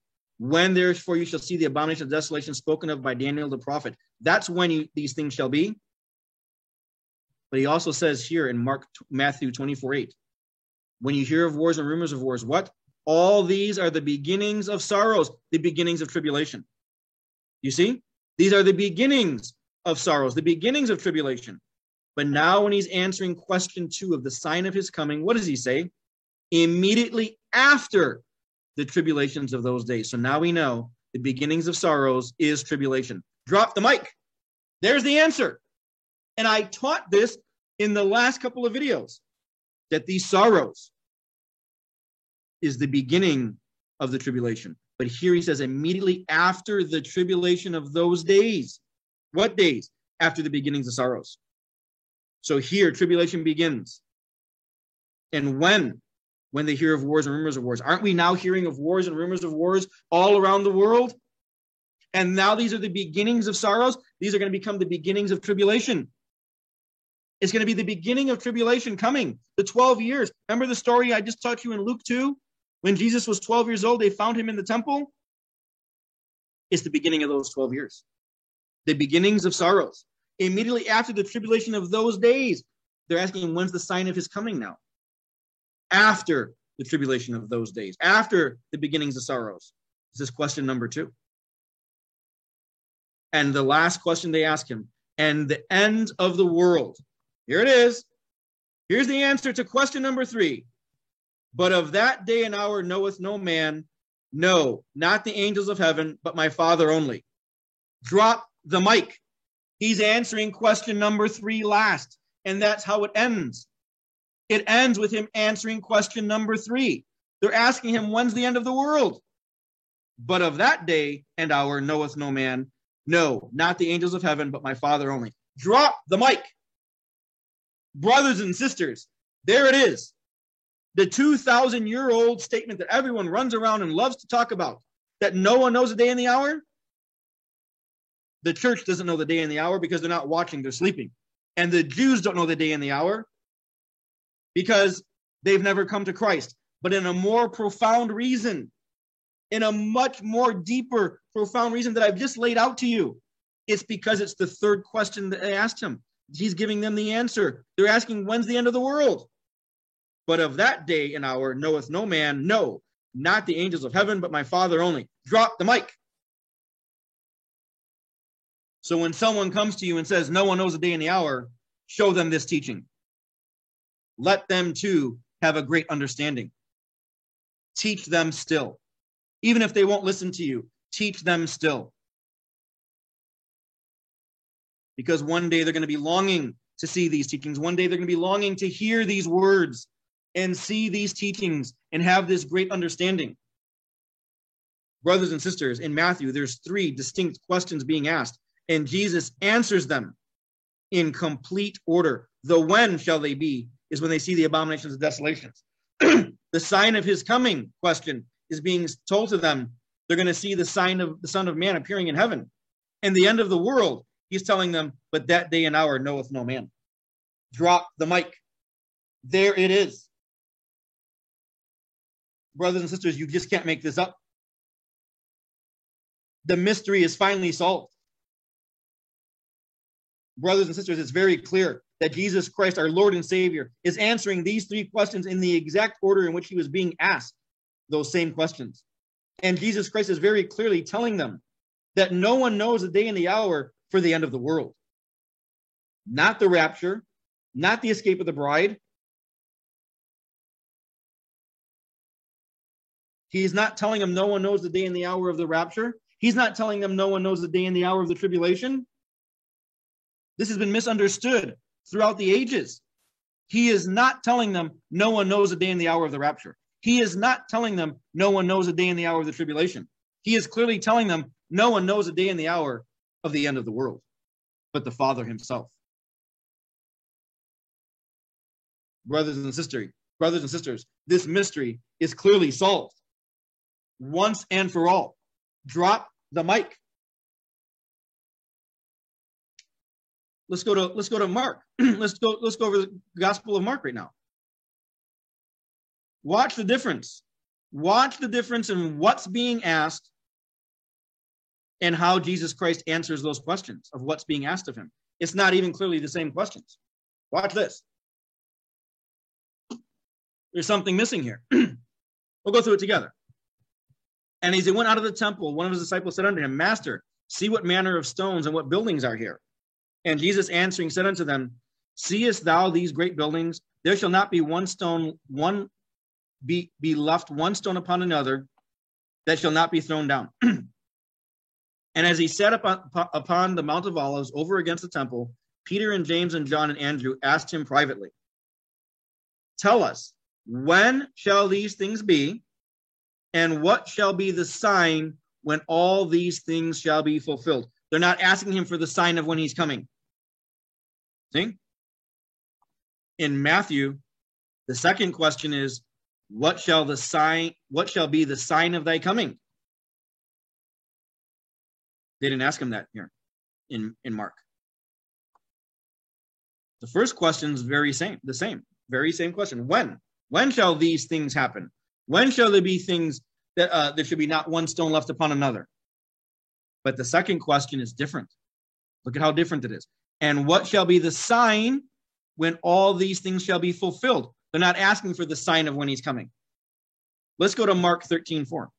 When therefore you shall see the abomination of desolation spoken of by Daniel the prophet. That's when you, these things shall be. But he also says here in Mark Matthew 24, 8, when you hear of wars and rumors of wars, what? All these are the beginnings of sorrows, the beginnings of tribulation. You see? These are the beginnings of sorrows, the beginnings of tribulation. But now, when he's answering question two of the sign of his coming, what does he say? Immediately after the tribulations of those days. So now we know the beginnings of sorrows is tribulation. Drop the mic. There's the answer. And I taught this in the last couple of videos that these sorrows is the beginning of the tribulation. But here he says, immediately after the tribulation of those days. What days? After the beginnings of sorrows. So here, tribulation begins. And when? When they hear of wars and rumors of wars. Aren't we now hearing of wars and rumors of wars all around the world? And now these are the beginnings of sorrows. These are going to become the beginnings of tribulation. It's going to be the beginning of tribulation coming, the 12 years. Remember the story I just taught you in Luke 2? When Jesus was 12 years old, they found him in the temple. It's the beginning of those 12 years, the beginnings of sorrows. Immediately after the tribulation of those days, they're asking when's the sign of his coming now? After the tribulation of those days, after the beginnings of sorrows. This is question number two. And the last question they ask him, and the end of the world. Here it is. Here's the answer to question number three. But of that day and hour knoweth no man, no, not the angels of heaven, but my Father only. Drop the mic. He's answering question number three last, and that's how it ends. It ends with him answering question number three. They're asking him, When's the end of the world? But of that day and hour knoweth no man, no, not the angels of heaven, but my Father only. Drop the mic. Brothers and sisters, there it is the 2,000 year old statement that everyone runs around and loves to talk about that no one knows the day and the hour? The church doesn't know the day and the hour because they're not watching, they're sleeping. And the Jews don't know the day and the hour because they've never come to Christ. But in a more profound reason, in a much more deeper, profound reason that I've just laid out to you, it's because it's the third question that they asked him. He's giving them the answer. They're asking, when's the end of the world? But of that day and hour knoweth no man, no, not the angels of heaven, but my Father only. Drop the mic. So when someone comes to you and says, No one knows the day and the hour, show them this teaching. Let them too have a great understanding. Teach them still. Even if they won't listen to you, teach them still. Because one day they're going to be longing to see these teachings. One day they're going to be longing to hear these words and see these teachings and have this great understanding. Brothers and sisters, in Matthew, there's three distinct questions being asked, and Jesus answers them in complete order. The when shall they be is when they see the abominations of desolations. <clears throat> the sign of his coming question is being told to them. They're going to see the sign of the Son of Man appearing in heaven. And the end of the world, he's telling them, but that day and hour knoweth no man. Drop the mic. There it is brothers and sisters, you just can't make this up. The mystery is finally solved. Brothers and sisters, it's very clear that Jesus Christ, our Lord and Savior, is answering these three questions in the exact order in which he was being asked those same questions. And Jesus Christ is very clearly telling them that no one knows the day and the hour for the end of the world. Not the rapture, not the escape of the bride, He's not telling them no one knows the day and the hour of the rapture. He's not telling them no one knows the day and the hour of the tribulation. This has been misunderstood throughout the ages. He is not telling them no one knows the day and the hour of the rapture. He is not telling them no one knows the day and the hour of the tribulation. He is clearly telling them no one knows the day and the hour of the end of the world, but the Father himself. Brothers and sisters, brothers and sisters, this mystery is clearly solved once and for all. Drop the mic. Let's go to let's go to Mark. <clears throat> let's go let's go over the Gospel of Mark right now. Watch the difference. Watch the difference in what's being asked and how Jesus Christ answers those questions of what's being asked of him. It's not even clearly the same questions. Watch this. There's something missing here. <clears throat> we'll go through it together. And as he went out of the temple, one of his disciples said unto him, Master, see what manner of stones and what buildings are here. And Jesus answering said unto them, Seest thou these great buildings? There shall not be one stone, one be, be left one stone upon another that shall not be thrown down. <clears throat> and as he sat upon, upon the Mount of Olives over against the temple, Peter and James and John and Andrew asked him privately, Tell us, when shall these things be? And what shall be the sign when all these things shall be fulfilled? They're not asking him for the sign of when he's coming. In Matthew, the second question is, what shall the sign, what shall be the sign of thy coming? They didn't ask him that here in, in Mark. The first question is very same, the same, very same question. When? When shall these things happen? When shall there be things that uh, there should be not one stone left upon another? But the second question is different. Look at how different it is. And what shall be the sign when all these things shall be fulfilled? They're not asking for the sign of when he's coming. Let's go to Mark 13 4.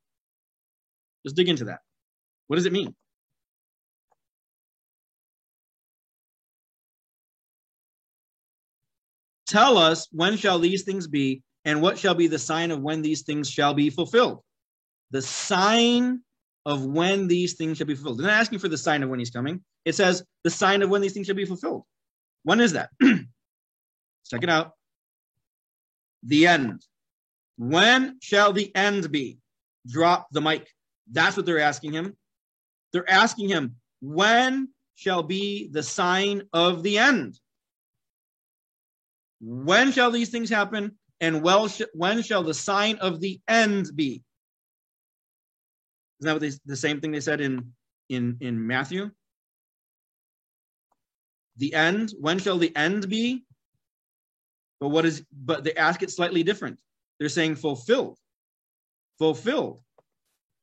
Let's dig into that. What does it mean? Tell us when shall these things be, and what shall be the sign of when these things shall be fulfilled? The sign of when these things shall be fulfilled. They're not asking for the sign of when he's coming. It says the sign of when these things shall be fulfilled. When is that? <clears throat> Check it out. The end. When shall the end be? Drop the mic. That's what they're asking him. They're asking him, when shall be the sign of the end? When shall these things happen? And well, sh- when shall the sign of the end be? Isn't that what they, the same thing they said in, in, in Matthew? The end, when shall the end be? But what is, but they ask it slightly different. They're saying fulfilled, fulfilled,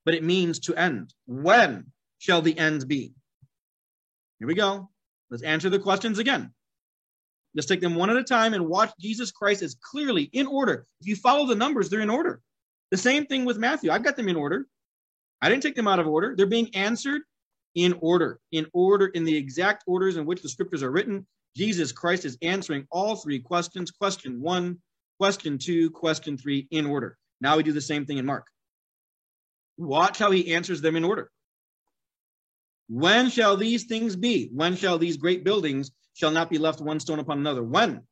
but it means to end. When shall the end be? Here we go. Let's answer the questions again. Let's take them one at a time and watch Jesus Christ as clearly in order. If you follow the numbers, they're in order. The same thing with Matthew. I've got them in order. I didn't take them out of order. They're being answered in order, in order, in the exact orders in which the scriptures are written. Jesus Christ is answering all three questions question one, question two, question three in order. Now we do the same thing in Mark. Watch how he answers them in order. When shall these things be? When shall these great buildings shall not be left one stone upon another? When?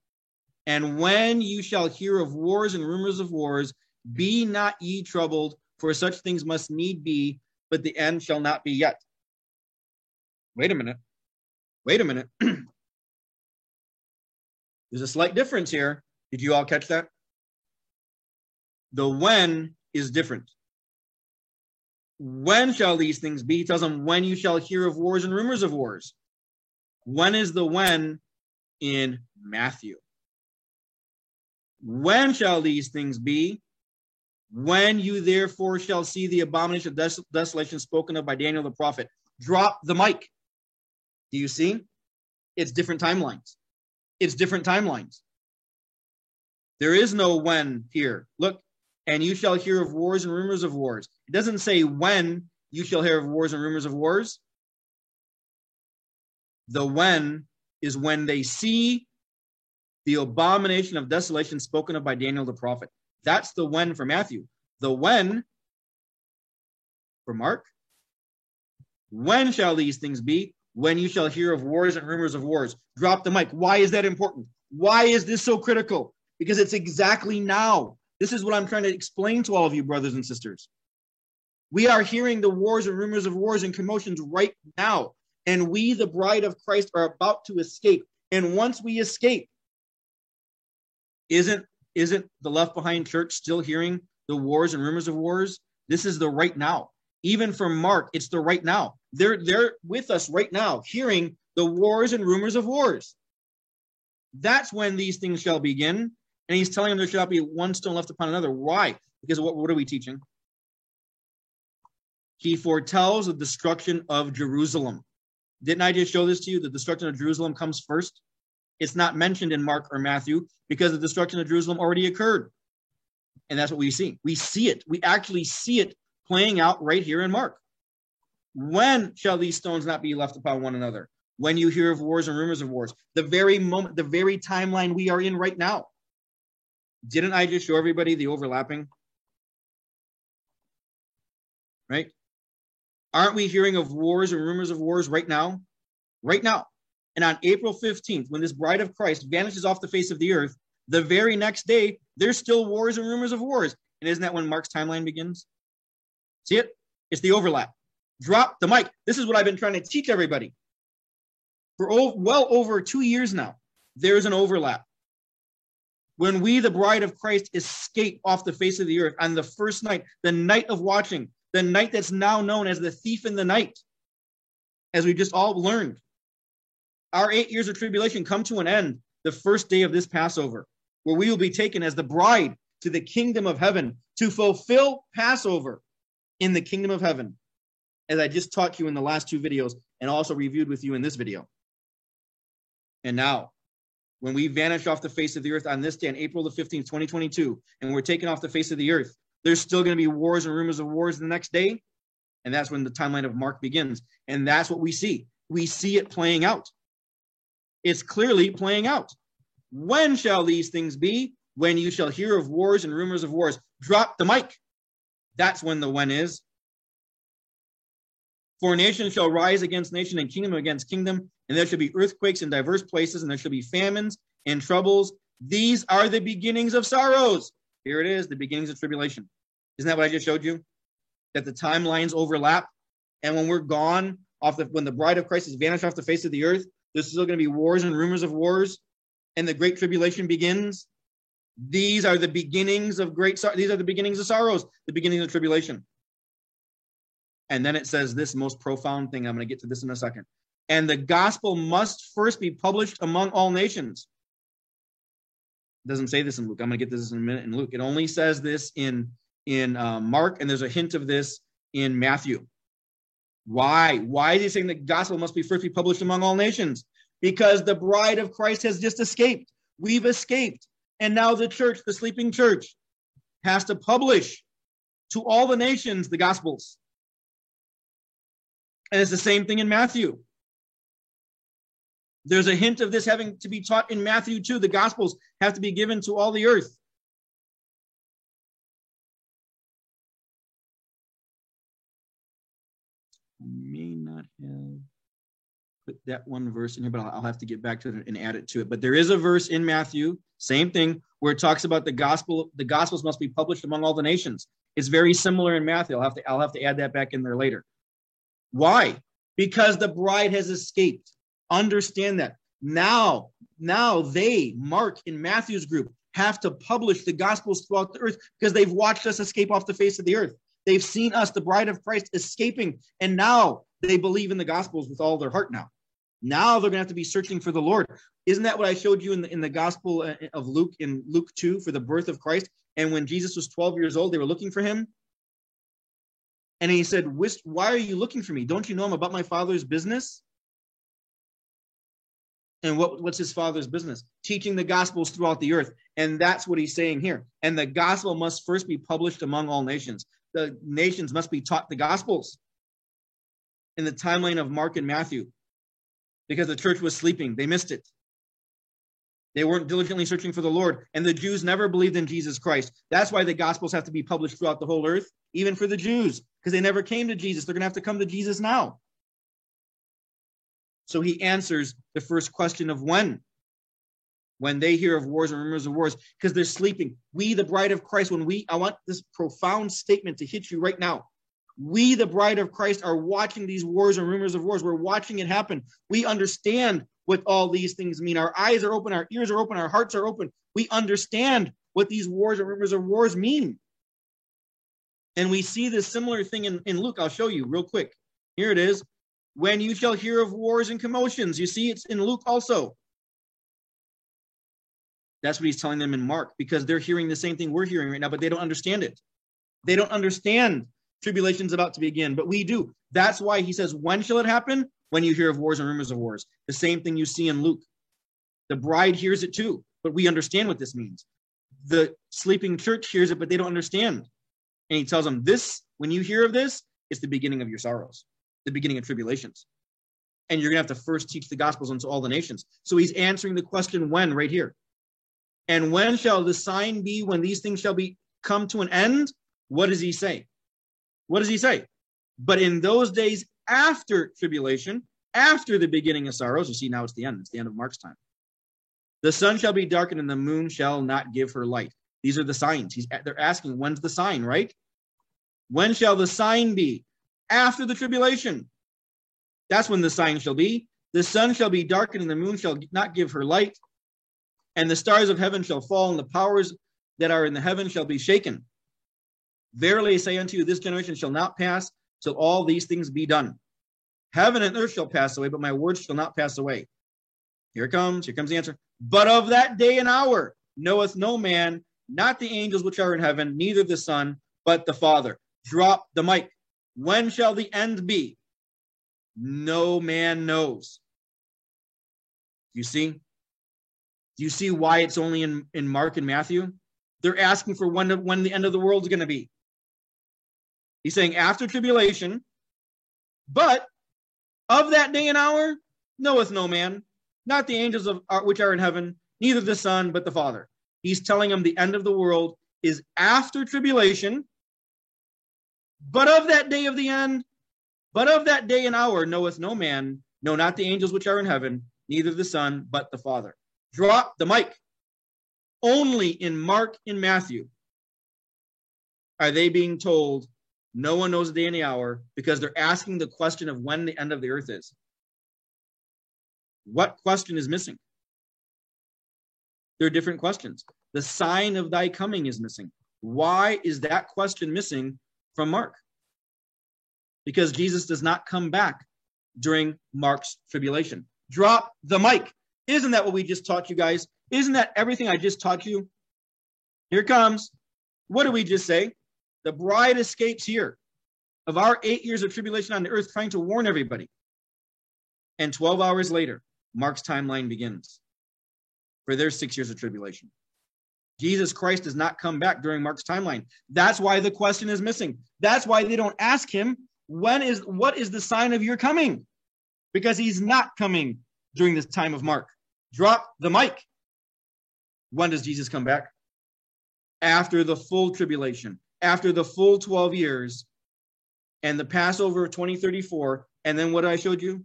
And when you shall hear of wars and rumors of wars, be not ye troubled, for such things must need be, but the end shall not be yet. Wait a minute. Wait a minute. <clears throat> There's a slight difference here. Did you all catch that? The when is different. When shall these things be? He tells them, when you shall hear of wars and rumors of wars. When is the when in Matthew? When shall these things be? When you therefore shall see the abomination of des- desolation spoken of by Daniel the prophet, drop the mic. Do you see? It's different timelines. It's different timelines. There is no when here. Look, and you shall hear of wars and rumors of wars. It doesn't say when you shall hear of wars and rumors of wars. The when is when they see the abomination of desolation spoken of by Daniel the prophet. That's the when for Matthew. The when for Mark. When shall these things be? When you shall hear of wars and rumors of wars. Drop the mic. Why is that important? Why is this so critical? Because it's exactly now. This is what I'm trying to explain to all of you, brothers and sisters. We are hearing the wars and rumors of wars and commotions right now. And we, the bride of Christ, are about to escape. And once we escape, isn't isn't the left behind church still hearing the wars and rumors of wars? This is the right now. Even for Mark, it's the right now. They're they're with us right now, hearing the wars and rumors of wars. That's when these things shall begin. And he's telling them there shall be one stone left upon another. Why? Because what, what are we teaching? He foretells the destruction of Jerusalem. Didn't I just show this to you? The destruction of Jerusalem comes first. It's not mentioned in Mark or Matthew because the destruction of Jerusalem already occurred. And that's what we see. We see it. We actually see it playing out right here in Mark. When shall these stones not be left upon one another? When you hear of wars and rumors of wars. The very moment, the very timeline we are in right now. Didn't I just show everybody the overlapping? Right? Aren't we hearing of wars and rumors of wars right now? Right now. And on April 15th, when this bride of Christ vanishes off the face of the earth, the very next day, there's still wars and rumors of wars. And isn't that when Mark's timeline begins? See it? It's the overlap. Drop the mic. This is what I've been trying to teach everybody for over, well over two years now. There's an overlap. When we, the bride of Christ, escape off the face of the earth on the first night, the night of watching, the night that's now known as the thief in the night, as we just all learned, our eight years of tribulation come to an end the first day of this Passover, where we will be taken as the bride to the kingdom of heaven to fulfill Passover in the kingdom of heaven, as I just taught you in the last two videos and also reviewed with you in this video. And now, when we vanish off the face of the earth on this day, on April the 15th, 2022, and we're taken off the face of the earth, there's still going to be wars and rumors of wars the next day. And that's when the timeline of Mark begins. And that's what we see. We see it playing out. It's clearly playing out. When shall these things be? When you shall hear of wars and rumors of wars. Drop the mic. That's when the when is. For nation shall rise against nation and kingdom against kingdom, and there shall be earthquakes in diverse places, and there shall be famines and troubles. These are the beginnings of sorrows. Here it is, the beginnings of tribulation. Isn't that what I just showed you? That the timelines overlap. And when we're gone off the when the bride of Christ has vanished off the face of the earth, there's still going to be wars and rumors of wars, and the great tribulation begins. These are the beginnings of great these are the beginnings of sorrows, the beginnings of tribulation. And then it says this most profound thing. I'm going to get to this in a second. And the gospel must first be published among all nations. It doesn't say this in Luke. I'm going to get this in a minute in Luke. It only says this in in uh, Mark, and there's a hint of this in Matthew. Why? Why is he saying the gospel must be first be published among all nations? Because the bride of Christ has just escaped. We've escaped. And now the church, the sleeping church, has to publish to all the nations the gospels. And it's the same thing in Matthew. There's a hint of this having to be taught in Matthew too. The gospels have to be given to all the earth. Put that one verse in here, but I'll have to get back to it and add it to it. But there is a verse in Matthew, same thing, where it talks about the gospel. The gospels must be published among all the nations. It's very similar in Matthew. I'll have to I'll have to add that back in there later. Why? Because the bride has escaped. Understand that. Now, now they, Mark in Matthew's group, have to publish the gospels throughout the earth because they've watched us escape off the face of the earth. They've seen us, the bride of Christ, escaping, and now they believe in the gospels with all their heart now. Now they're going to have to be searching for the Lord. Isn't that what I showed you in the, in the gospel uh, of Luke, in Luke 2, for the birth of Christ? And when Jesus was 12 years old, they were looking for him. And he said, Why are you looking for me? Don't you know I'm about my father's business? And what, what's his father's business? Teaching the gospels throughout the earth. And that's what he's saying here. And the gospel must first be published among all nations. The nations must be taught the gospels in the timeline of Mark and Matthew because the church was sleeping. They missed it. They weren't diligently searching for the Lord. And the Jews never believed in Jesus Christ. That's why the gospels have to be published throughout the whole earth, even for the Jews, because they never came to Jesus. They're going to have to come to Jesus now. So he answers the first question of when. When they hear of wars and rumors of wars, because they're sleeping. We, the bride of Christ, when we, I want this profound statement to hit you right now. We, the bride of Christ, are watching these wars and rumors of wars. We're watching it happen. We understand what all these things mean. Our eyes are open, our ears are open, our hearts are open. We understand what these wars and rumors of wars mean. And we see this similar thing in, in Luke. I'll show you real quick. Here it is when you shall hear of wars and commotions. You see, it's in Luke also. That's what he's telling them in Mark because they're hearing the same thing we're hearing right now, but they don't understand it. They don't understand tribulation's about to begin, but we do. That's why he says, When shall it happen? When you hear of wars and rumors of wars. The same thing you see in Luke. The bride hears it too, but we understand what this means. The sleeping church hears it, but they don't understand. And he tells them, This, when you hear of this, it's the beginning of your sorrows the beginning of tribulations. And you're going to have to first teach the gospels unto all the nations. So he's answering the question when right here. And when shall the sign be when these things shall be come to an end? What does he say? What does he say? But in those days after tribulation, after the beginning of sorrows, you see now it's the end, it's the end of Mark's time. The sun shall be darkened and the moon shall not give her light. These are the signs. He's they're asking, when's the sign, right? When shall the sign be? After the tribulation. That's when the sign shall be. The sun shall be darkened, and the moon shall not give her light, and the stars of heaven shall fall, and the powers that are in the heaven shall be shaken. Verily I say unto you, this generation shall not pass till all these things be done. Heaven and earth shall pass away, but my words shall not pass away. Here it comes. Here comes the answer. But of that day and hour knoweth no man, not the angels which are in heaven, neither the Son, but the Father. Drop the mic. When shall the end be? No man knows. You see? Do you see why it's only in, in Mark and Matthew? They're asking for when, when the end of the world is going to be. He's saying after tribulation, but of that day and hour knoweth no man, not the angels of which are in heaven, neither the Son, but the Father. He's telling them the end of the world is after tribulation, but of that day of the end, but of that day and hour knoweth no man, no, not the angels which are in heaven, neither the Son, but the Father. Drop the mic. Only in Mark and Matthew are they being told no one knows the day and the hour because they're asking the question of when the end of the earth is. What question is missing? There are different questions. The sign of thy coming is missing. Why is that question missing from Mark? Because Jesus does not come back during Mark's tribulation. Drop the mic. Isn't that what we just taught you guys? Isn't that everything I just taught you? Here comes. What do we just say? The bride escapes here of our eight years of tribulation on the earth, trying to warn everybody. And 12 hours later, Mark's timeline begins for their six years of tribulation. Jesus Christ does not come back during Mark's timeline. That's why the question is missing. That's why they don't ask him, when is what is the sign of your coming? Because he's not coming during this time of Mark. Drop the mic. When does Jesus come back? After the full tribulation, after the full 12 years and the Passover of 2034. And then what I showed you?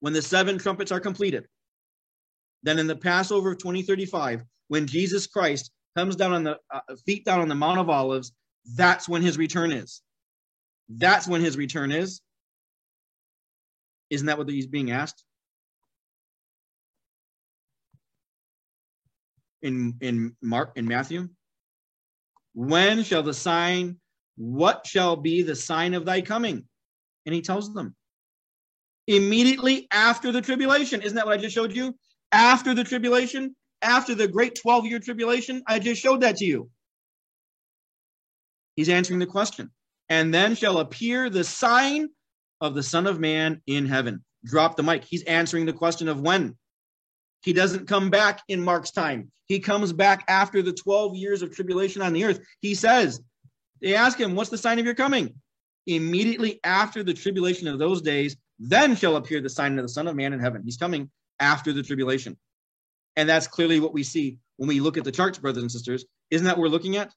When the seven trumpets are completed, then in the Passover of 2035, when Jesus Christ comes down on the uh, feet down on the Mount of Olives, that's when his return is. That's when his return is. Isn't that what he's being asked? In in Mark in Matthew? When shall the sign, what shall be the sign of thy coming? And he tells them immediately after the tribulation. Isn't that what I just showed you? After the tribulation, after the great 12 year tribulation, I just showed that to you. He's answering the question. And then shall appear the sign of the Son of Man in heaven. Drop the mic. He's answering the question of when. He doesn't come back in Mark's time. He comes back after the 12 years of tribulation on the earth. He says, they ask him, What's the sign of your coming? Immediately after the tribulation of those days, then shall appear the sign of the Son of Man in heaven. He's coming after the tribulation. And that's clearly what we see when we look at the charts, brothers and sisters. Isn't that what we're looking at?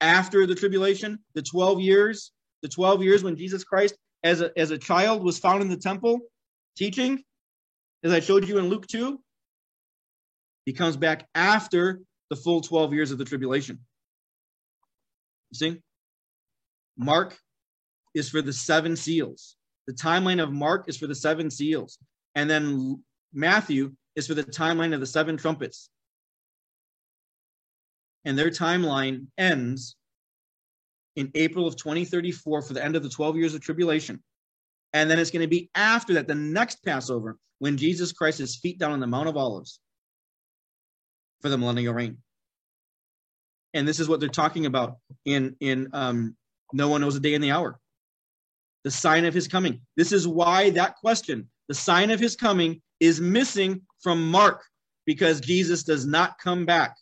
After the tribulation, the 12 years, the 12 years when Jesus Christ, as a, as a child, was found in the temple teaching, as I showed you in Luke 2, he comes back after the full 12 years of the tribulation. You see? Mark is for the seven seals. The timeline of Mark is for the seven seals. And then Matthew is for the timeline of the seven trumpets. And their timeline ends in April of 2034 for the end of the 12 years of tribulation. And then it's going to be after that, the next Passover, when Jesus Christ is feet down on the Mount of Olives for the millennial reign. And this is what they're talking about in in um, no one knows the day and the hour. The sign of his coming. This is why that question, the sign of his coming, is missing from Mark because Jesus does not come back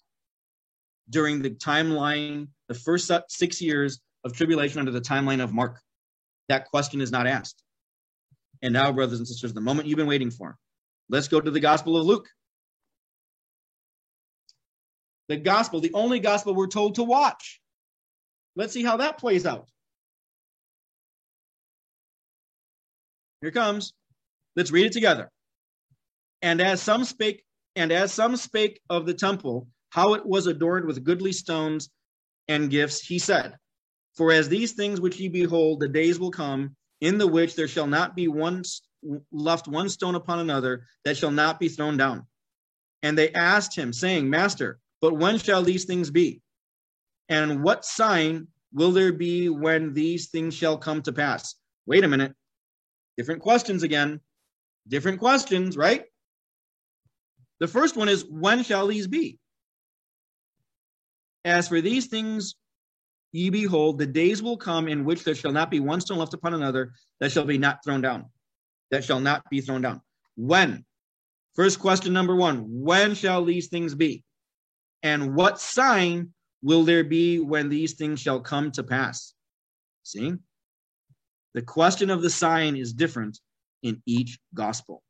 during the timeline, the first six years of tribulation under the timeline of Mark. That question is not asked. And now, brothers and sisters, the moment you've been waiting for. Let's go to the Gospel of Luke. The Gospel, the only Gospel we're told to watch. Let's see how that plays out. Here comes. Let's read it together. And as some spake, and as some spake of the temple, how it was adorned with goodly stones, and gifts, he said, For as these things which ye behold, the days will come, in the which there shall not be one left one stone upon another that shall not be thrown down. And they asked him, saying, Master, but when shall these things be? And what sign will there be when these things shall come to pass? Wait a minute. Different questions again. Different questions, right? The first one is, when shall these be? As for these things, ye behold, the days will come in which there shall not be one stone left upon another that shall be not thrown down, that shall not be thrown down. When? First question number one When shall these things be? And what sign will there be when these things shall come to pass? See? The question of the sign is different in each gospel.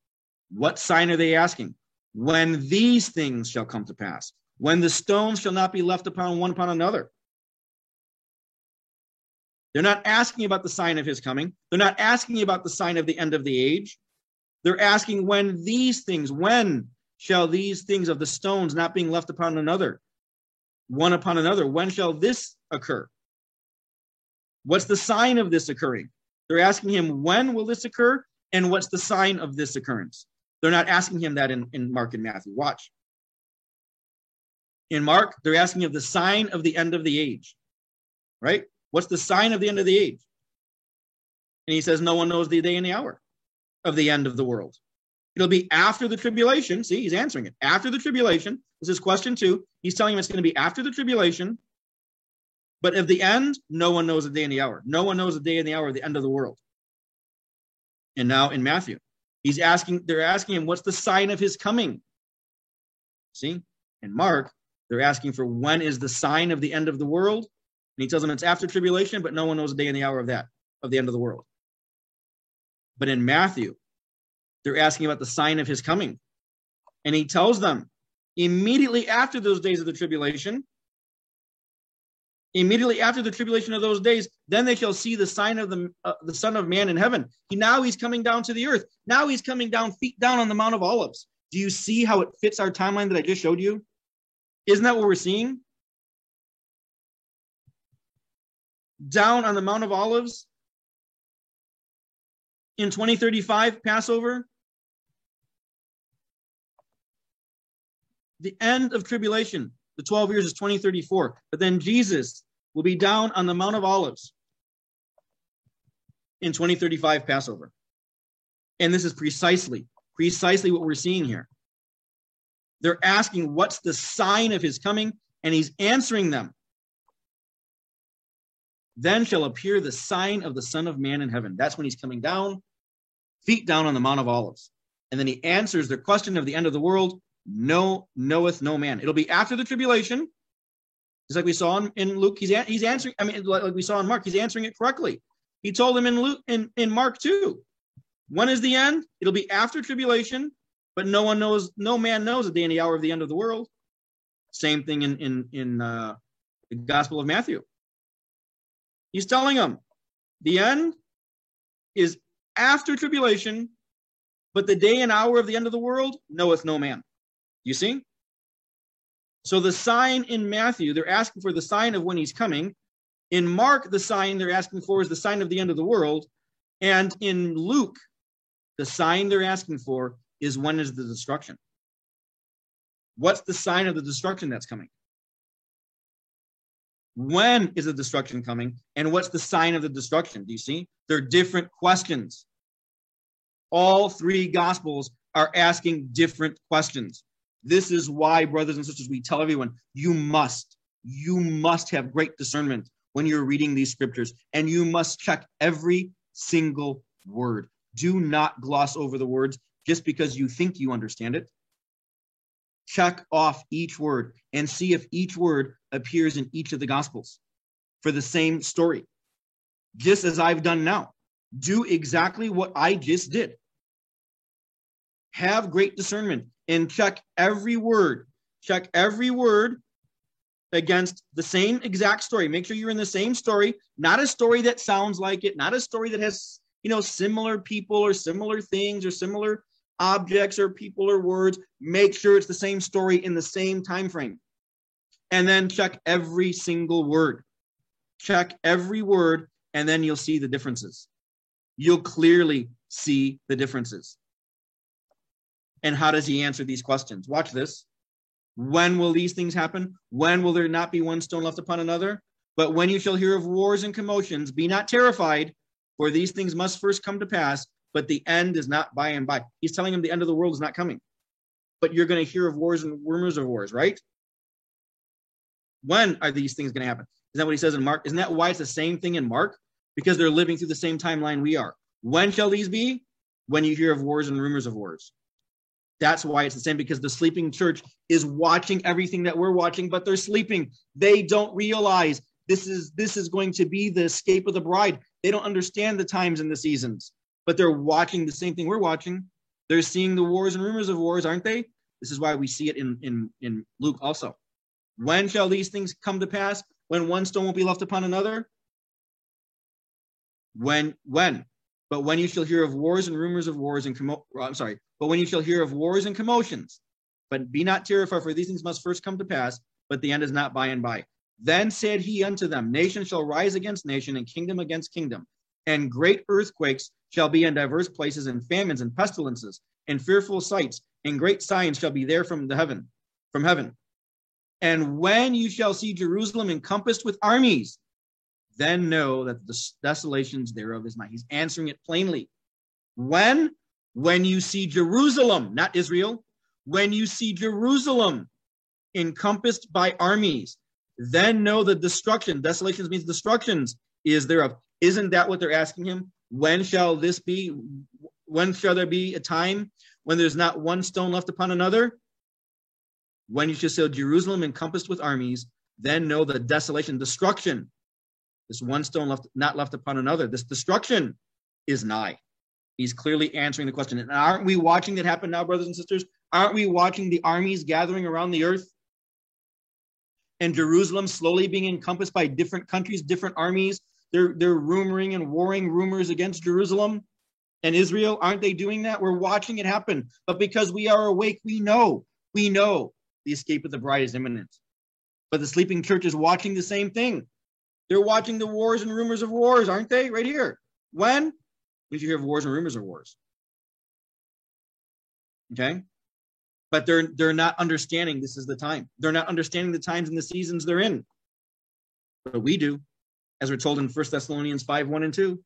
What sign are they asking? When these things shall come to pass, when the stones shall not be left upon one upon another. They're not asking about the sign of his coming. They're not asking about the sign of the end of the age. They're asking when these things, when shall these things of the stones not being left upon another, one upon another, when shall this occur? What's the sign of this occurring? They're asking him, when will this occur? And what's the sign of this occurrence? They're not asking him that in, in Mark and Matthew. Watch. In Mark, they're asking of the sign of the end of the age, right? What's the sign of the end of the age? And he says, No one knows the day and the hour of the end of the world. It'll be after the tribulation. See, he's answering it. After the tribulation. This is question two. He's telling him it's going to be after the tribulation. But of the end, no one knows the day and the hour. No one knows the day and the hour of the end of the world. And now in Matthew, he's asking, they're asking him, what's the sign of his coming? See? In Mark, they're asking for when is the sign of the end of the world? And he tells them it's after tribulation, but no one knows the day and the hour of that, of the end of the world. But in Matthew, they're asking about the sign of his coming. And he tells them immediately after those days of the tribulation, immediately after the tribulation of those days, then they shall see the sign of the, uh, the Son of Man in heaven. He now he's coming down to the earth. Now he's coming down feet down on the Mount of Olives. Do you see how it fits our timeline that I just showed you? Isn't that what we're seeing? Down on the Mount of Olives in 2035, Passover. The end of tribulation, the 12 years is 2034. But then Jesus will be down on the Mount of Olives in 2035 Passover. And this is precisely, precisely what we're seeing here. They're asking, what's the sign of his coming? And he's answering them. Then shall appear the sign of the Son of Man in heaven. That's when he's coming down, feet down on the Mount of Olives. And then he answers their question of the end of the world no knoweth no man. It'll be after the tribulation. Just like we saw in, in Luke, he's, he's answering, I mean, like we saw in Mark, he's answering it correctly. He told them in Luke in, in Mark 2. When is the end? It'll be after tribulation but no one knows, no man knows the day and the hour of the end of the world. Same thing in in in uh, the Gospel of Matthew. He's telling them the end is after tribulation, but the day and hour of the end of the world knoweth no man. You see? So the sign in Matthew, they're asking for the sign of when he's coming. In Mark, the sign they're asking for is the sign of the end of the world. And in Luke, the sign they're asking for is when is the destruction? What's the sign of the destruction that's coming? When is the destruction coming? And what's the sign of the destruction? Do you see? They're different questions. All three gospels are asking different questions. This is why, brothers and sisters, we tell everyone you must, you must have great discernment when you're reading these scriptures, and you must check every single word. Do not gloss over the words just because you think you understand it. Check off each word and see if each word appears in each of the Gospels for the same story. Just as I've done now. Do exactly what I just did. Have great discernment and check every word. Check every word against the same exact story. Make sure you're in the same story, not a story that sounds like it, not a story that has, you know, similar people or similar things or similar objects or people or words make sure it's the same story in the same time frame and then check every single word. Check every word, and then you'll see the differences. You'll clearly see the differences. And how does he answer these questions? Watch this. When will these things happen? When will there not be one stone left upon another? But when you shall hear of wars and commotions, be not terrified, for these things must first come to pass, but the end is not by and by. He's telling him the end of the world is not coming. But you're going to hear of wars and rumors of wars, right? When are these things going to happen? Isn't that what he says in Mark? Isn't that why it's the same thing in Mark? Because they're living through the same timeline we are. When shall these be? When you hear of wars and rumors of wars. That's why it's the same because the sleeping church is watching everything that we're watching, but they're sleeping. They don't realize this is this is going to be the escape of the bride. They don't understand the times and the seasons, but they're watching the same thing we're watching. They're seeing the wars and rumors of wars, aren't they? This is why we see it in in in Luke also. When shall these things come to pass? When one stone won't be left upon another? When when? But when you shall hear of wars and rumors of wars and commo- uh, I'm sorry, but when you shall hear of wars and commotions, but be not terrified, for these things must first come to pass, but the end is not by and by. Then said he unto them, Nation shall rise against nation, and kingdom against kingdom. And great earthquakes shall be in diverse places, and famines and pestilences, and fearful sights, and great signs shall be there from the heaven, from heaven. And when you shall see Jerusalem encompassed with armies, then know that the desolations thereof is nigh. He's answering it plainly. When? When you see Jerusalem, not Israel, when you see Jerusalem encompassed by armies, then know the destruction. Desolations means destructions is thereof. Isn't that what they're asking him? When shall this be? When shall there be a time when there's not one stone left upon another? When you shall see Jerusalem encompassed with armies, then know the desolation, destruction. This one stone left, not left upon another. This destruction is nigh. He's clearly answering the question. And aren't we watching that happen now, brothers and sisters? Aren't we watching the armies gathering around the earth? and Jerusalem slowly being encompassed by different countries, different armies. They're, they're rumoring and warring rumors against Jerusalem and Israel. Aren't they doing that? We're watching it happen. But because we are awake, we know, we know the escape of the bride is imminent. But the sleeping church is watching the same thing. They're watching the wars and rumors of wars, aren't they? Right here. When? Did you hear of wars and rumors of wars? Okay but they're they're not understanding this is the time. They're not understanding the times and the seasons they're in. But we do, as we're told in First Thessalonians 5, 1 and 2.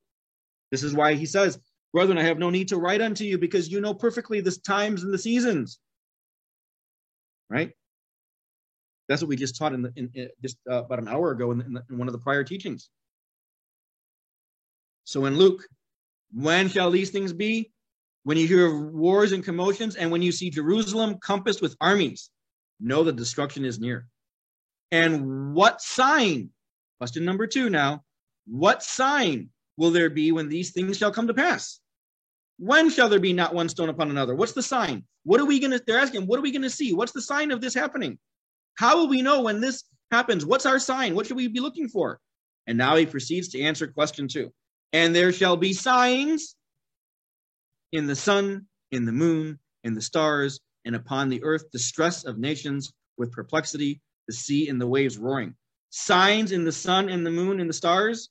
This is why he says, Brethren, I have no need to write unto you because you know perfectly the times and the seasons. Right? That's what we just taught in, the, in, in just uh, about an hour ago in, the, in one of the prior teachings. So in Luke, when shall these things be? When you hear of wars and commotions, and when you see Jerusalem compassed with armies, know that destruction is near. And what sign? Question number two now. What sign will there be when these things shall come to pass? When shall there be not one stone upon another? What's the sign? What are we going to, they're asking, what are we going to see? What's the sign of this happening? How will we know when this happens? What's our sign? What should we be looking for? And now he proceeds to answer question two. And there shall be signs in the sun, in the moon, in the stars, and upon the earth, distress of nations with perplexity, the sea and the waves roaring. Signs in the sun and the moon and the stars.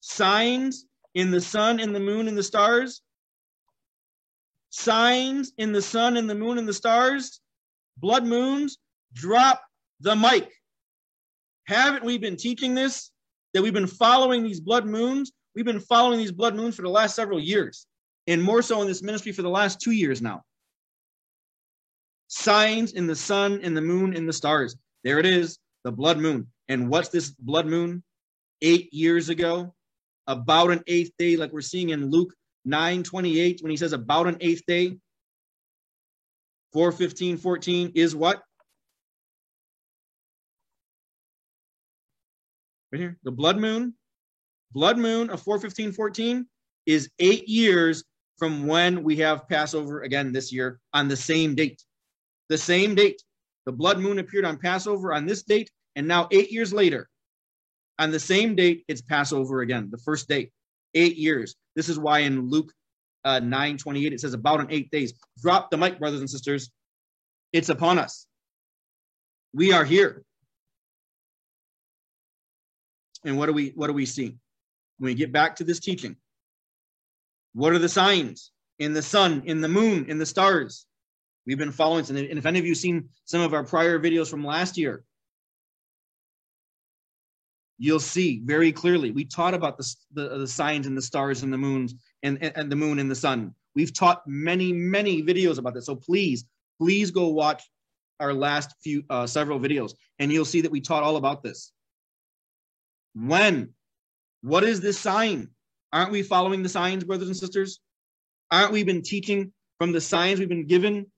Signs in the sun and the moon and the stars. Signs in the sun and the moon and the stars. Blood moons. Drop the mic. Haven't we been teaching this? That we've been following these blood moons? We've been following these blood moons for the last several years and more so in this ministry for the last two years now. Signs in the sun, in the moon, in the stars. There it is, the blood moon. And what's this blood moon? Eight years ago, about an eighth day, like we're seeing in Luke 9 28, when he says about an eighth day. 4 15, 14 is what? Right here, the blood moon. Blood moon of 4 15, 14 is eight years from when we have Passover again this year on the same date. The same date. The blood moon appeared on Passover on this date, and now eight years later, on the same date, it's Passover again, the first date, eight years. This is why in Luke uh, 9 28, it says about in eight days. Drop the mic, brothers and sisters. It's upon us. We are here. And what do we what do we see? When we get back to this teaching, what are the signs in the sun, in the moon, in the stars? We've been following, and if any of you seen some of our prior videos from last year, you'll see very clearly. We taught about the, the, the signs and the stars and the moons and, and, and the moon and the sun. We've taught many, many videos about this. So please, please go watch our last few uh, several videos, and you'll see that we taught all about this. When? What is this sign? Aren't we following the signs, brothers and sisters? Aren't we been teaching from the signs we've been given?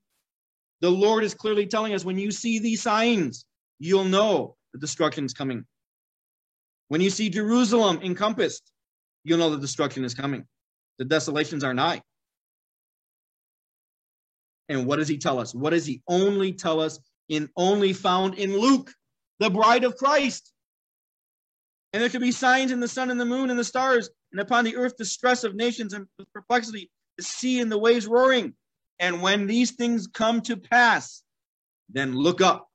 The Lord is clearly telling us when you see these signs, you'll know the destruction is coming. When you see Jerusalem encompassed, you'll know the destruction is coming. The desolations are nigh. And what does he tell us? What does he only tell us in only found in Luke, the bride of Christ? And there shall be signs in the sun and the moon and the stars, and upon the earth distress of nations and perplexity, the sea and the waves roaring. And when these things come to pass, then look up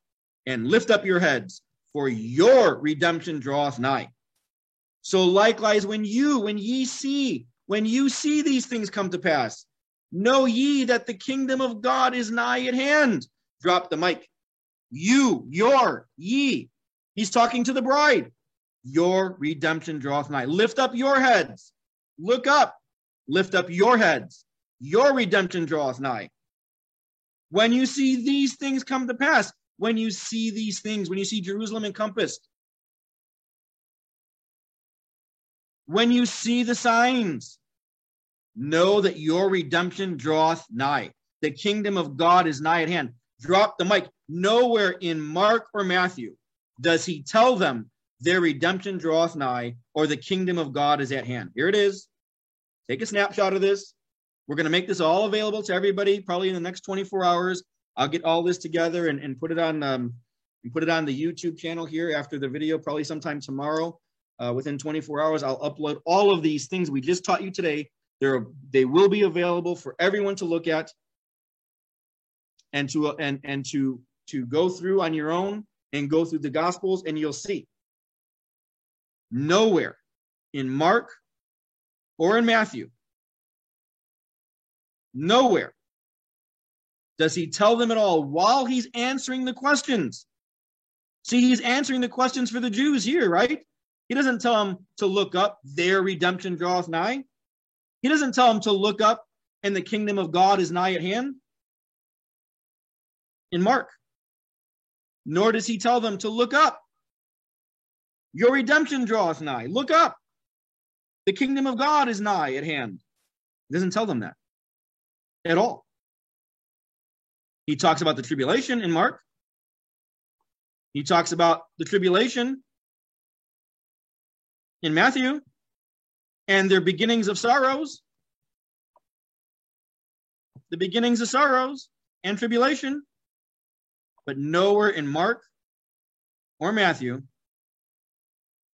and lift up your heads, for your redemption draweth nigh. So likewise, when you, when ye see, when you see these things come to pass, know ye that the kingdom of God is nigh at hand. Drop the mic. You, your, ye. He's talking to the bride. Your redemption draweth nigh. Lift up your heads. Look up. Lift up your heads. Your redemption draweth nigh. When you see these things come to pass, when you see these things, when you see Jerusalem encompassed, when you see the signs, know that your redemption draweth nigh. The kingdom of God is nigh at hand. Drop the mic. Nowhere in Mark or Matthew does he tell them their redemption draweth nigh or the kingdom of God is at hand. Here it is. Take a snapshot of this. We're going to make this all available to everybody probably in the next 24 hours. I'll get all this together and, and put it on um, and put it on the YouTube channel here after the video, probably sometime tomorrow. Uh, within 24 hours, I'll upload all of these things we just taught you today. They're, they will be available for everyone to look at and to and and to to go through on your own and go through the gospels and you'll see nowhere in Mark or in Matthew nowhere does he tell them at all while he's answering the questions. See, he's answering the questions for the Jews here, right? He doesn't tell them to look up, their redemption draweth nigh. He doesn't tell them to look up, and the kingdom of God is nigh at hand. In Mark, nor does he tell them to look up. Your redemption draweth nigh. Look up. The kingdom of God is nigh at hand. He doesn't tell them that at all. He talks about the tribulation in Mark. He talks about the tribulation in Matthew and their beginnings of sorrows. The beginnings of sorrows and tribulation. But nowhere in Mark or Matthew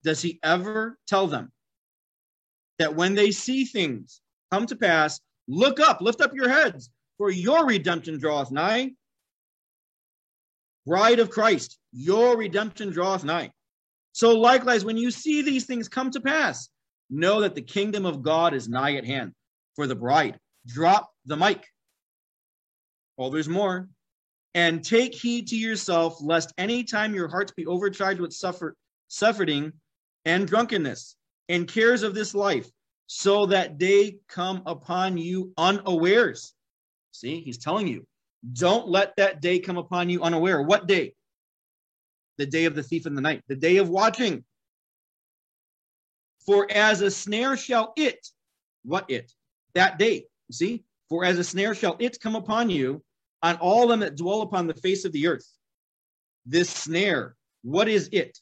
does he ever tell them that when they see things come to pass, look up, lift up your heads, for your redemption draweth nigh. Bride of Christ, your redemption draweth nigh. So likewise, when you see these things come to pass, know that the kingdom of God is nigh at hand. For the bride, drop the mic. Oh, there's more. And take heed to yourself, lest any time your hearts be overcharged with suffer, suffering and drunkenness and cares of this life, so that they come upon you unawares. See, he's telling you, don't let that day come upon you unaware. What day? The day of the thief in the night, the day of watching. For as a snare shall it, what it? That day, see? For as a snare shall it come upon you on all them that dwell upon the face of the earth. This snare, what is it?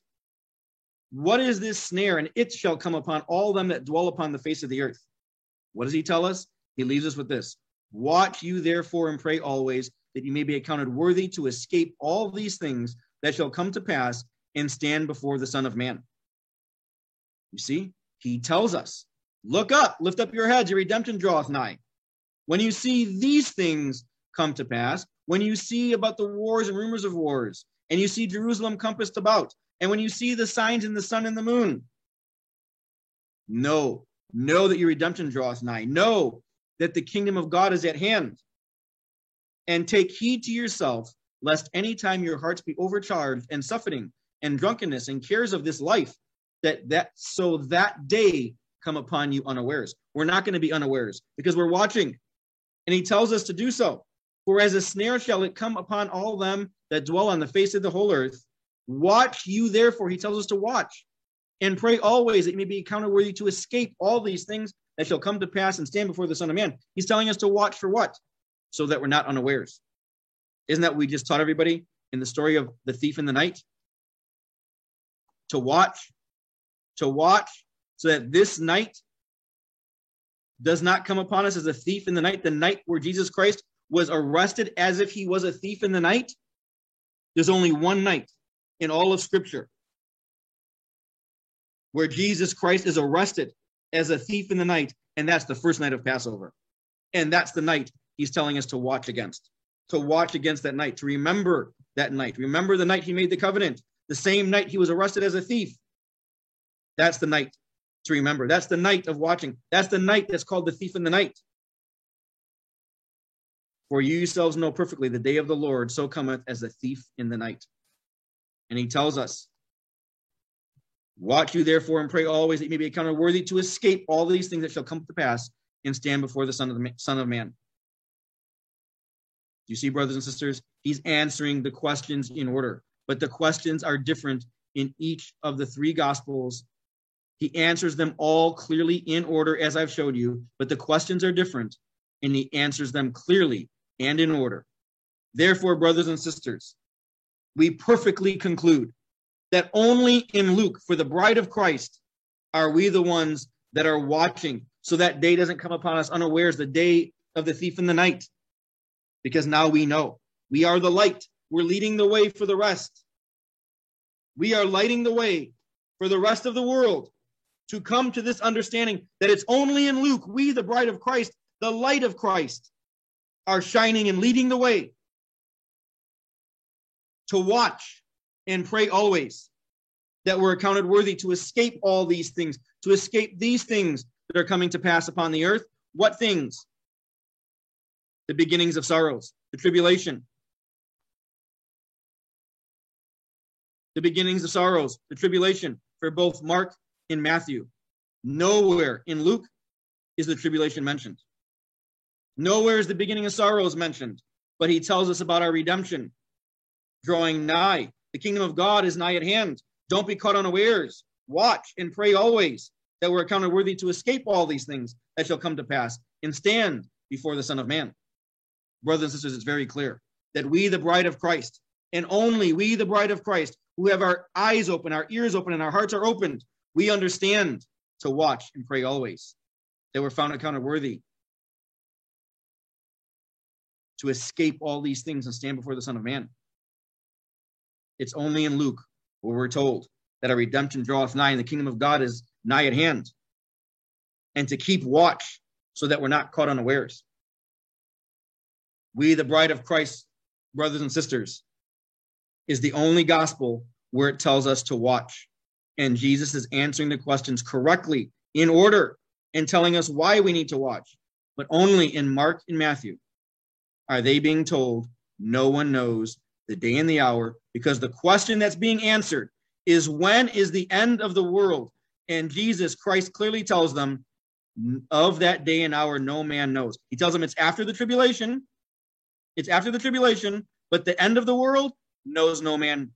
What is this snare? And it shall come upon all them that dwell upon the face of the earth. What does he tell us? He leaves us with this Watch you therefore and pray always that you may be accounted worthy to escape all these things that shall come to pass and stand before the Son of Man. You see, he tells us, Look up, lift up your heads, your redemption draweth nigh. When you see these things come to pass, when you see about the wars and rumors of wars, and you see Jerusalem compassed about, and when you see the signs in the sun and the moon, Know, know that your redemption draweth nigh. Know that the kingdom of God is at hand. And take heed to yourself, lest any time your hearts be overcharged and suffering and drunkenness and cares of this life, that that so that day come upon you unawares. We're not going to be unawares because we're watching. And he tells us to do so. For as a snare shall it come upon all them that dwell on the face of the whole earth. Watch you therefore, he tells us to watch and pray always that you may be counted worthy to escape all these things that shall come to pass and stand before the Son of Man. He's telling us to watch for what? So that we're not unawares. Isn't that we just taught everybody in the story of the thief in the night? To watch, to watch, so that this night does not come upon us as a thief in the night, the night where Jesus Christ was arrested as if he was a thief in the night. There's only one night in all of Scripture where Jesus Christ is arrested as a thief in the night, and that's the first night of Passover. And that's the night he's telling us to watch against, to watch against that night, to remember that night. Remember the night he made the covenant, the same night he was arrested as a thief. That's the night to remember. That's the night of watching. That's the night that's called the thief in the night. For you yourselves know perfectly the day of the Lord so cometh as a thief in the night. And he tells us, Watch you therefore and pray always that you may be accounted worthy to escape all these things that shall come to pass and stand before the Son of the Son of Man. You see, brothers and sisters, he's answering the questions in order, but the questions are different in each of the three gospels. He answers them all clearly in order, as I've showed you, but the questions are different, and he answers them clearly and in order. Therefore, brothers and sisters, we perfectly conclude that only in Luke, for the bride of Christ, are we the ones that are watching so that day doesn't come upon us unawares, the day of the thief in the night. Because now we know we are the light. We're leading the way for the rest. We are lighting the way for the rest of the world to come to this understanding that it's only in Luke, we, the bride of Christ, the light of Christ, are shining and leading the way to watch and pray always that we're accounted worthy to escape all these things, to escape these things that are coming to pass upon the earth. What things? The beginnings of sorrows, the tribulation. The beginnings of sorrows, the tribulation for both Mark and Matthew. Nowhere in Luke is the tribulation mentioned. Nowhere is the beginning of sorrows mentioned, but he tells us about our redemption drawing nigh the kingdom of God is nigh at hand. Don't be caught unawares. Watch and pray always that we're accounted worthy to escape all these things that shall come to pass and stand before the Son of Man. Brothers and sisters, it's very clear that we, the bride of Christ, and only we, the bride of Christ, who have our eyes open, our ears open, and our hearts are opened, we understand to watch and pray always that we're found accounted worthy to escape all these things and stand before the Son of Man. It's only in Luke where we're told that our redemption draweth nigh and the kingdom of God is nigh at hand. And to keep watch so that we're not caught unawares. We, the bride of Christ, brothers and sisters, is the only gospel where it tells us to watch. And Jesus is answering the questions correctly in order and telling us why we need to watch. But only in Mark and Matthew are they being told no one knows the day and the hour, because the question that's being answered is when is the end of the world? And Jesus Christ clearly tells them, of that day and hour, no man knows. He tells them it's after the tribulation. It's after the tribulation, but the end of the world knows no man.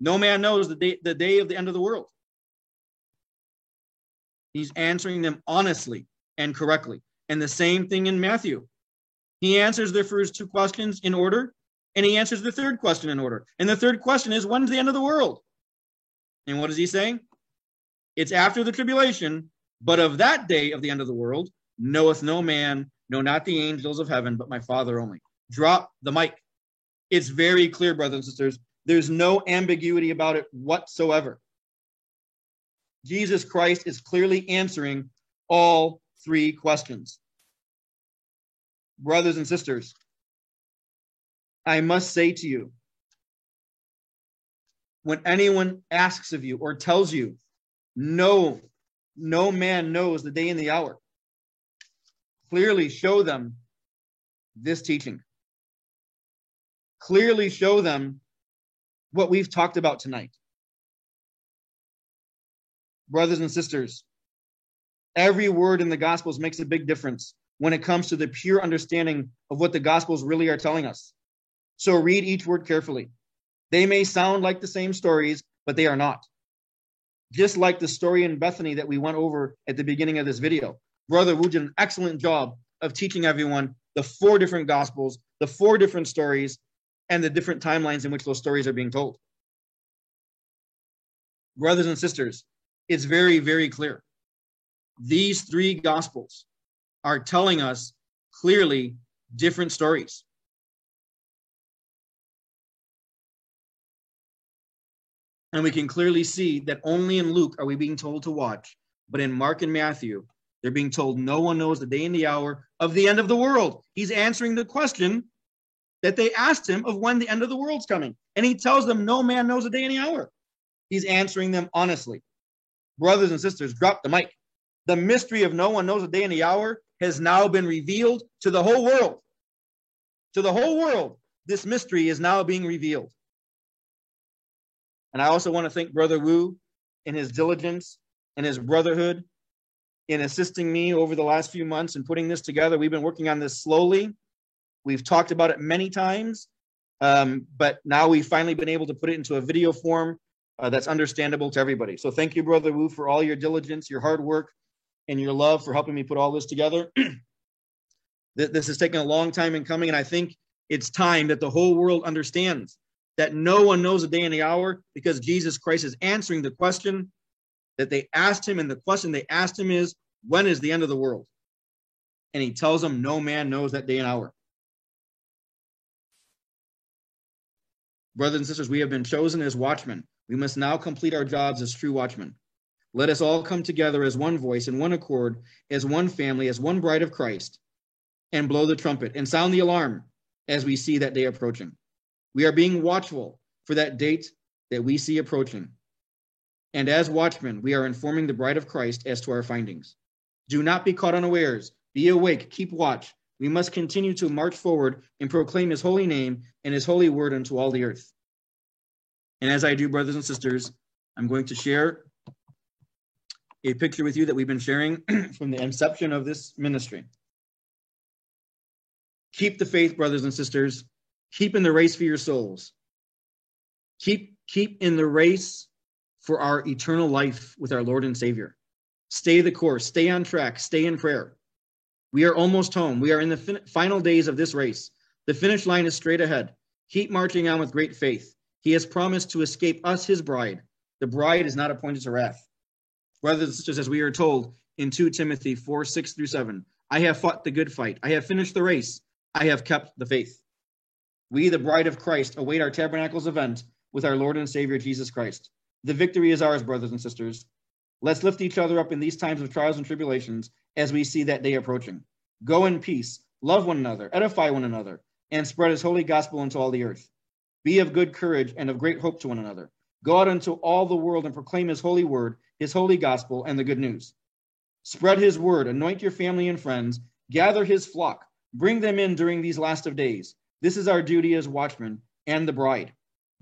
No man knows the day, the day of the end of the world. He's answering them honestly and correctly. And the same thing in Matthew. He answers their first two questions in order and he answers the third question in order. And the third question is, when's the end of the world? And what is he saying? It's after the tribulation, but of that day of the end of the world knoweth no man, no, not the angels of heaven, but my Father only. Drop the mic. It's very clear, brothers and sisters. There's no ambiguity about it whatsoever. Jesus Christ is clearly answering all three questions. Brothers and sisters, I must say to you, when anyone asks of you or tells you, no, no man knows the day and the hour. Clearly show them this teaching. Clearly show them what we've talked about tonight. Brothers and sisters, every word in the Gospels makes a big difference when it comes to the pure understanding of what the Gospels really are telling us. So read each word carefully. They may sound like the same stories, but they are not. Just like the story in Bethany that we went over at the beginning of this video. Brother Wu did an excellent job of teaching everyone the four different Gospels, the four different stories, and the different timelines in which those stories are being told. Brothers and sisters, it's very, very clear. These three Gospels are telling us clearly different stories. And we can clearly see that only in Luke are we being told to watch, but in Mark and Matthew, they're being told no one knows the day and the hour of the end of the world. He's answering the question that they asked him of when the end of the world's coming. And he tells them no man knows the day and the hour. He's answering them honestly. Brothers and sisters, drop the mic. The mystery of no one knows the day and the hour has now been revealed to the whole world. To the whole world, this mystery is now being revealed. And I also want to thank Brother Wu in his diligence and his brotherhood in assisting me over the last few months and putting this together. We've been working on this slowly. We've talked about it many times, um, but now we've finally been able to put it into a video form uh, that's understandable to everybody. So thank you, Brother Wu, for all your diligence, your hard work, and your love for helping me put all this together. <clears throat> this has taken a long time in coming, and I think it's time that the whole world understands that no one knows the day and the hour because Jesus Christ is answering the question that they asked him. And the question they asked him is, When is the end of the world? And he tells them, No man knows that day and hour. Brothers and sisters, we have been chosen as watchmen. We must now complete our jobs as true watchmen. Let us all come together as one voice in one accord, as one family, as one bride of Christ, and blow the trumpet and sound the alarm as we see that day approaching. We are being watchful for that date that we see approaching. And as watchmen, we are informing the bride of Christ as to our findings. Do not be caught unawares. Be awake, keep watch. We must continue to march forward and proclaim his holy name and his holy word unto all the earth. And as I do, brothers and sisters, I'm going to share a picture with you that we've been sharing <clears throat> from the inception of this ministry. Keep the faith, brothers and sisters. Keep in the race for your souls. Keep keep in the race for our eternal life with our Lord and Savior. Stay the course, stay on track, stay in prayer. We are almost home. We are in the fin- final days of this race. The finish line is straight ahead. Keep marching on with great faith. He has promised to escape us, his bride. The bride is not appointed to wrath. Brothers just as we are told in 2 Timothy 4 6 through 7, I have fought the good fight. I have finished the race. I have kept the faith. We, the bride of Christ, await our tabernacles event with our Lord and Savior Jesus Christ. The victory is ours, brothers and sisters. Let's lift each other up in these times of trials and tribulations as we see that day approaching. Go in peace, love one another, edify one another, and spread his holy gospel into all the earth. Be of good courage and of great hope to one another. Go out into all the world and proclaim his holy word, his holy gospel, and the good news. Spread his word, anoint your family and friends, gather his flock, bring them in during these last of days. This is our duty as watchmen and the bride.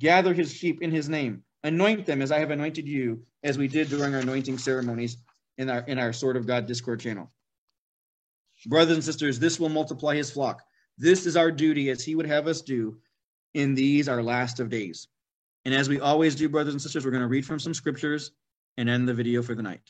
Gather his sheep in his name. Anoint them as I have anointed you, as we did during our anointing ceremonies in our in our Sword of God Discord channel. Brothers and sisters, this will multiply his flock. This is our duty as he would have us do in these our last of days. And as we always do, brothers and sisters, we're going to read from some scriptures and end the video for the night.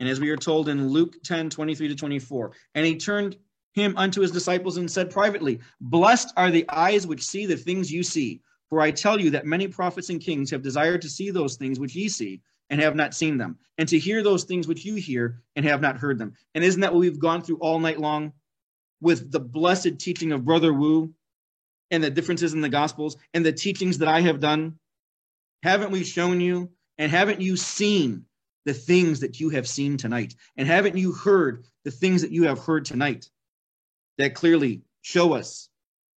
And as we are told in Luke 10, 23 to 24, and he turned him unto his disciples and said privately, Blessed are the eyes which see the things you see. For I tell you that many prophets and kings have desired to see those things which ye see and have not seen them, and to hear those things which you hear and have not heard them. And isn't that what we've gone through all night long with the blessed teaching of Brother Wu and the differences in the Gospels and the teachings that I have done? Haven't we shown you and haven't you seen the things that you have seen tonight? And haven't you heard the things that you have heard tonight? That clearly show us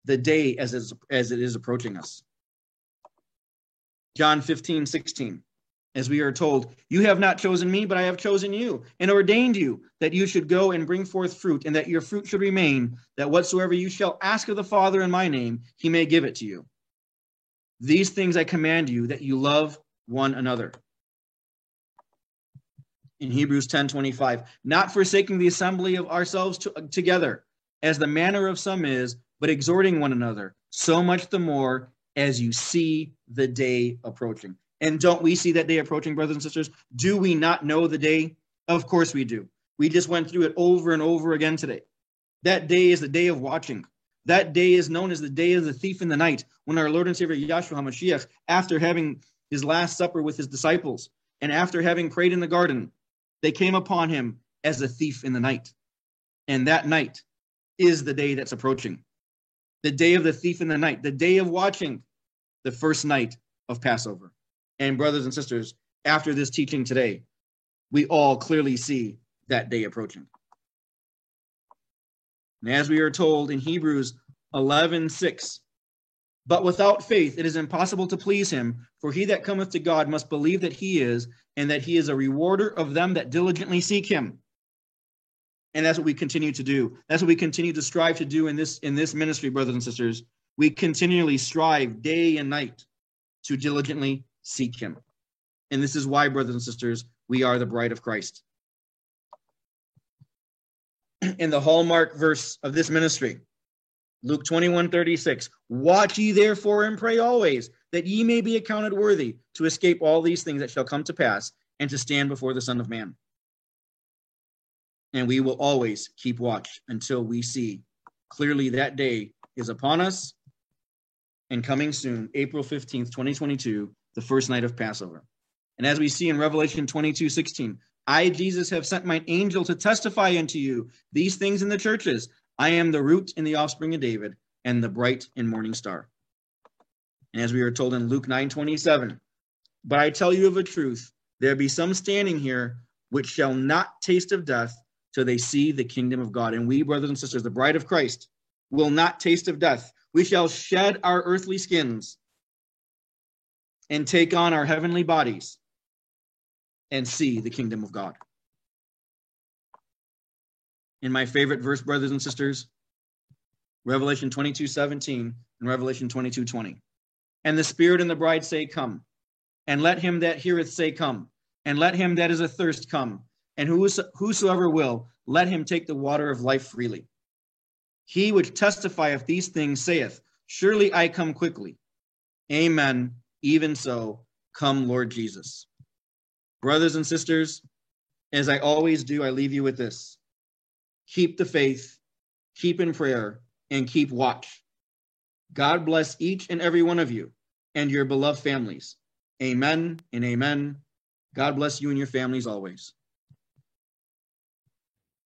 the day as, as it is approaching us. John 15, 16. As we are told, You have not chosen me, but I have chosen you, and ordained you that you should go and bring forth fruit, and that your fruit should remain, that whatsoever you shall ask of the Father in my name, he may give it to you. These things I command you, that you love one another. In Hebrews 10 25, not forsaking the assembly of ourselves to, together, as the manner of some is, but exhorting one another, so much the more as you see the day approaching. And don't we see that day approaching, brothers and sisters? Do we not know the day? Of course we do. We just went through it over and over again today. That day is the day of watching. That day is known as the day of the thief in the night, when our Lord and Savior Yahshua HaMashiach, after having his last supper with his disciples, and after having prayed in the garden, they came upon him as a thief in the night. And that night is the day that's approaching. The day of the thief in the night, the day of watching, the first night of Passover. And brothers and sisters, after this teaching today, we all clearly see that day approaching. And as we are told in Hebrews 11 6, but without faith it is impossible to please him, for he that cometh to God must believe that he is, and that he is a rewarder of them that diligently seek him. And that's what we continue to do. That's what we continue to strive to do in this in this ministry, brothers and sisters. We continually strive day and night to diligently seek him. And this is why, brothers and sisters, we are the bride of Christ. <clears throat> In the hallmark verse of this ministry, Luke 21 36, watch ye therefore and pray always, that ye may be accounted worthy to escape all these things that shall come to pass and to stand before the Son of Man. And we will always keep watch until we see clearly that day is upon us and coming soon, April 15th, 2022, the first night of Passover. And as we see in Revelation 22 16, I, Jesus, have sent mine angel to testify unto you these things in the churches. I am the root and the offspring of David, and the bright and morning star. And as we are told in Luke 9 27, but I tell you of a truth, there be some standing here which shall not taste of death till they see the kingdom of God. And we, brothers and sisters, the bride of Christ, will not taste of death. We shall shed our earthly skins and take on our heavenly bodies and see the kingdom of God. In my favorite verse, brothers and sisters, Revelation 22 17 and Revelation 22 20. And the Spirit and the bride say, Come. And let him that heareth say, Come. And let him that is athirst come. And whosoever will, let him take the water of life freely. He which testifieth these things saith, Surely I come quickly. Amen. Even so, come, Lord Jesus. Brothers and sisters, as I always do, I leave you with this keep the faith, keep in prayer, and keep watch. God bless each and every one of you and your beloved families. Amen and amen. God bless you and your families always.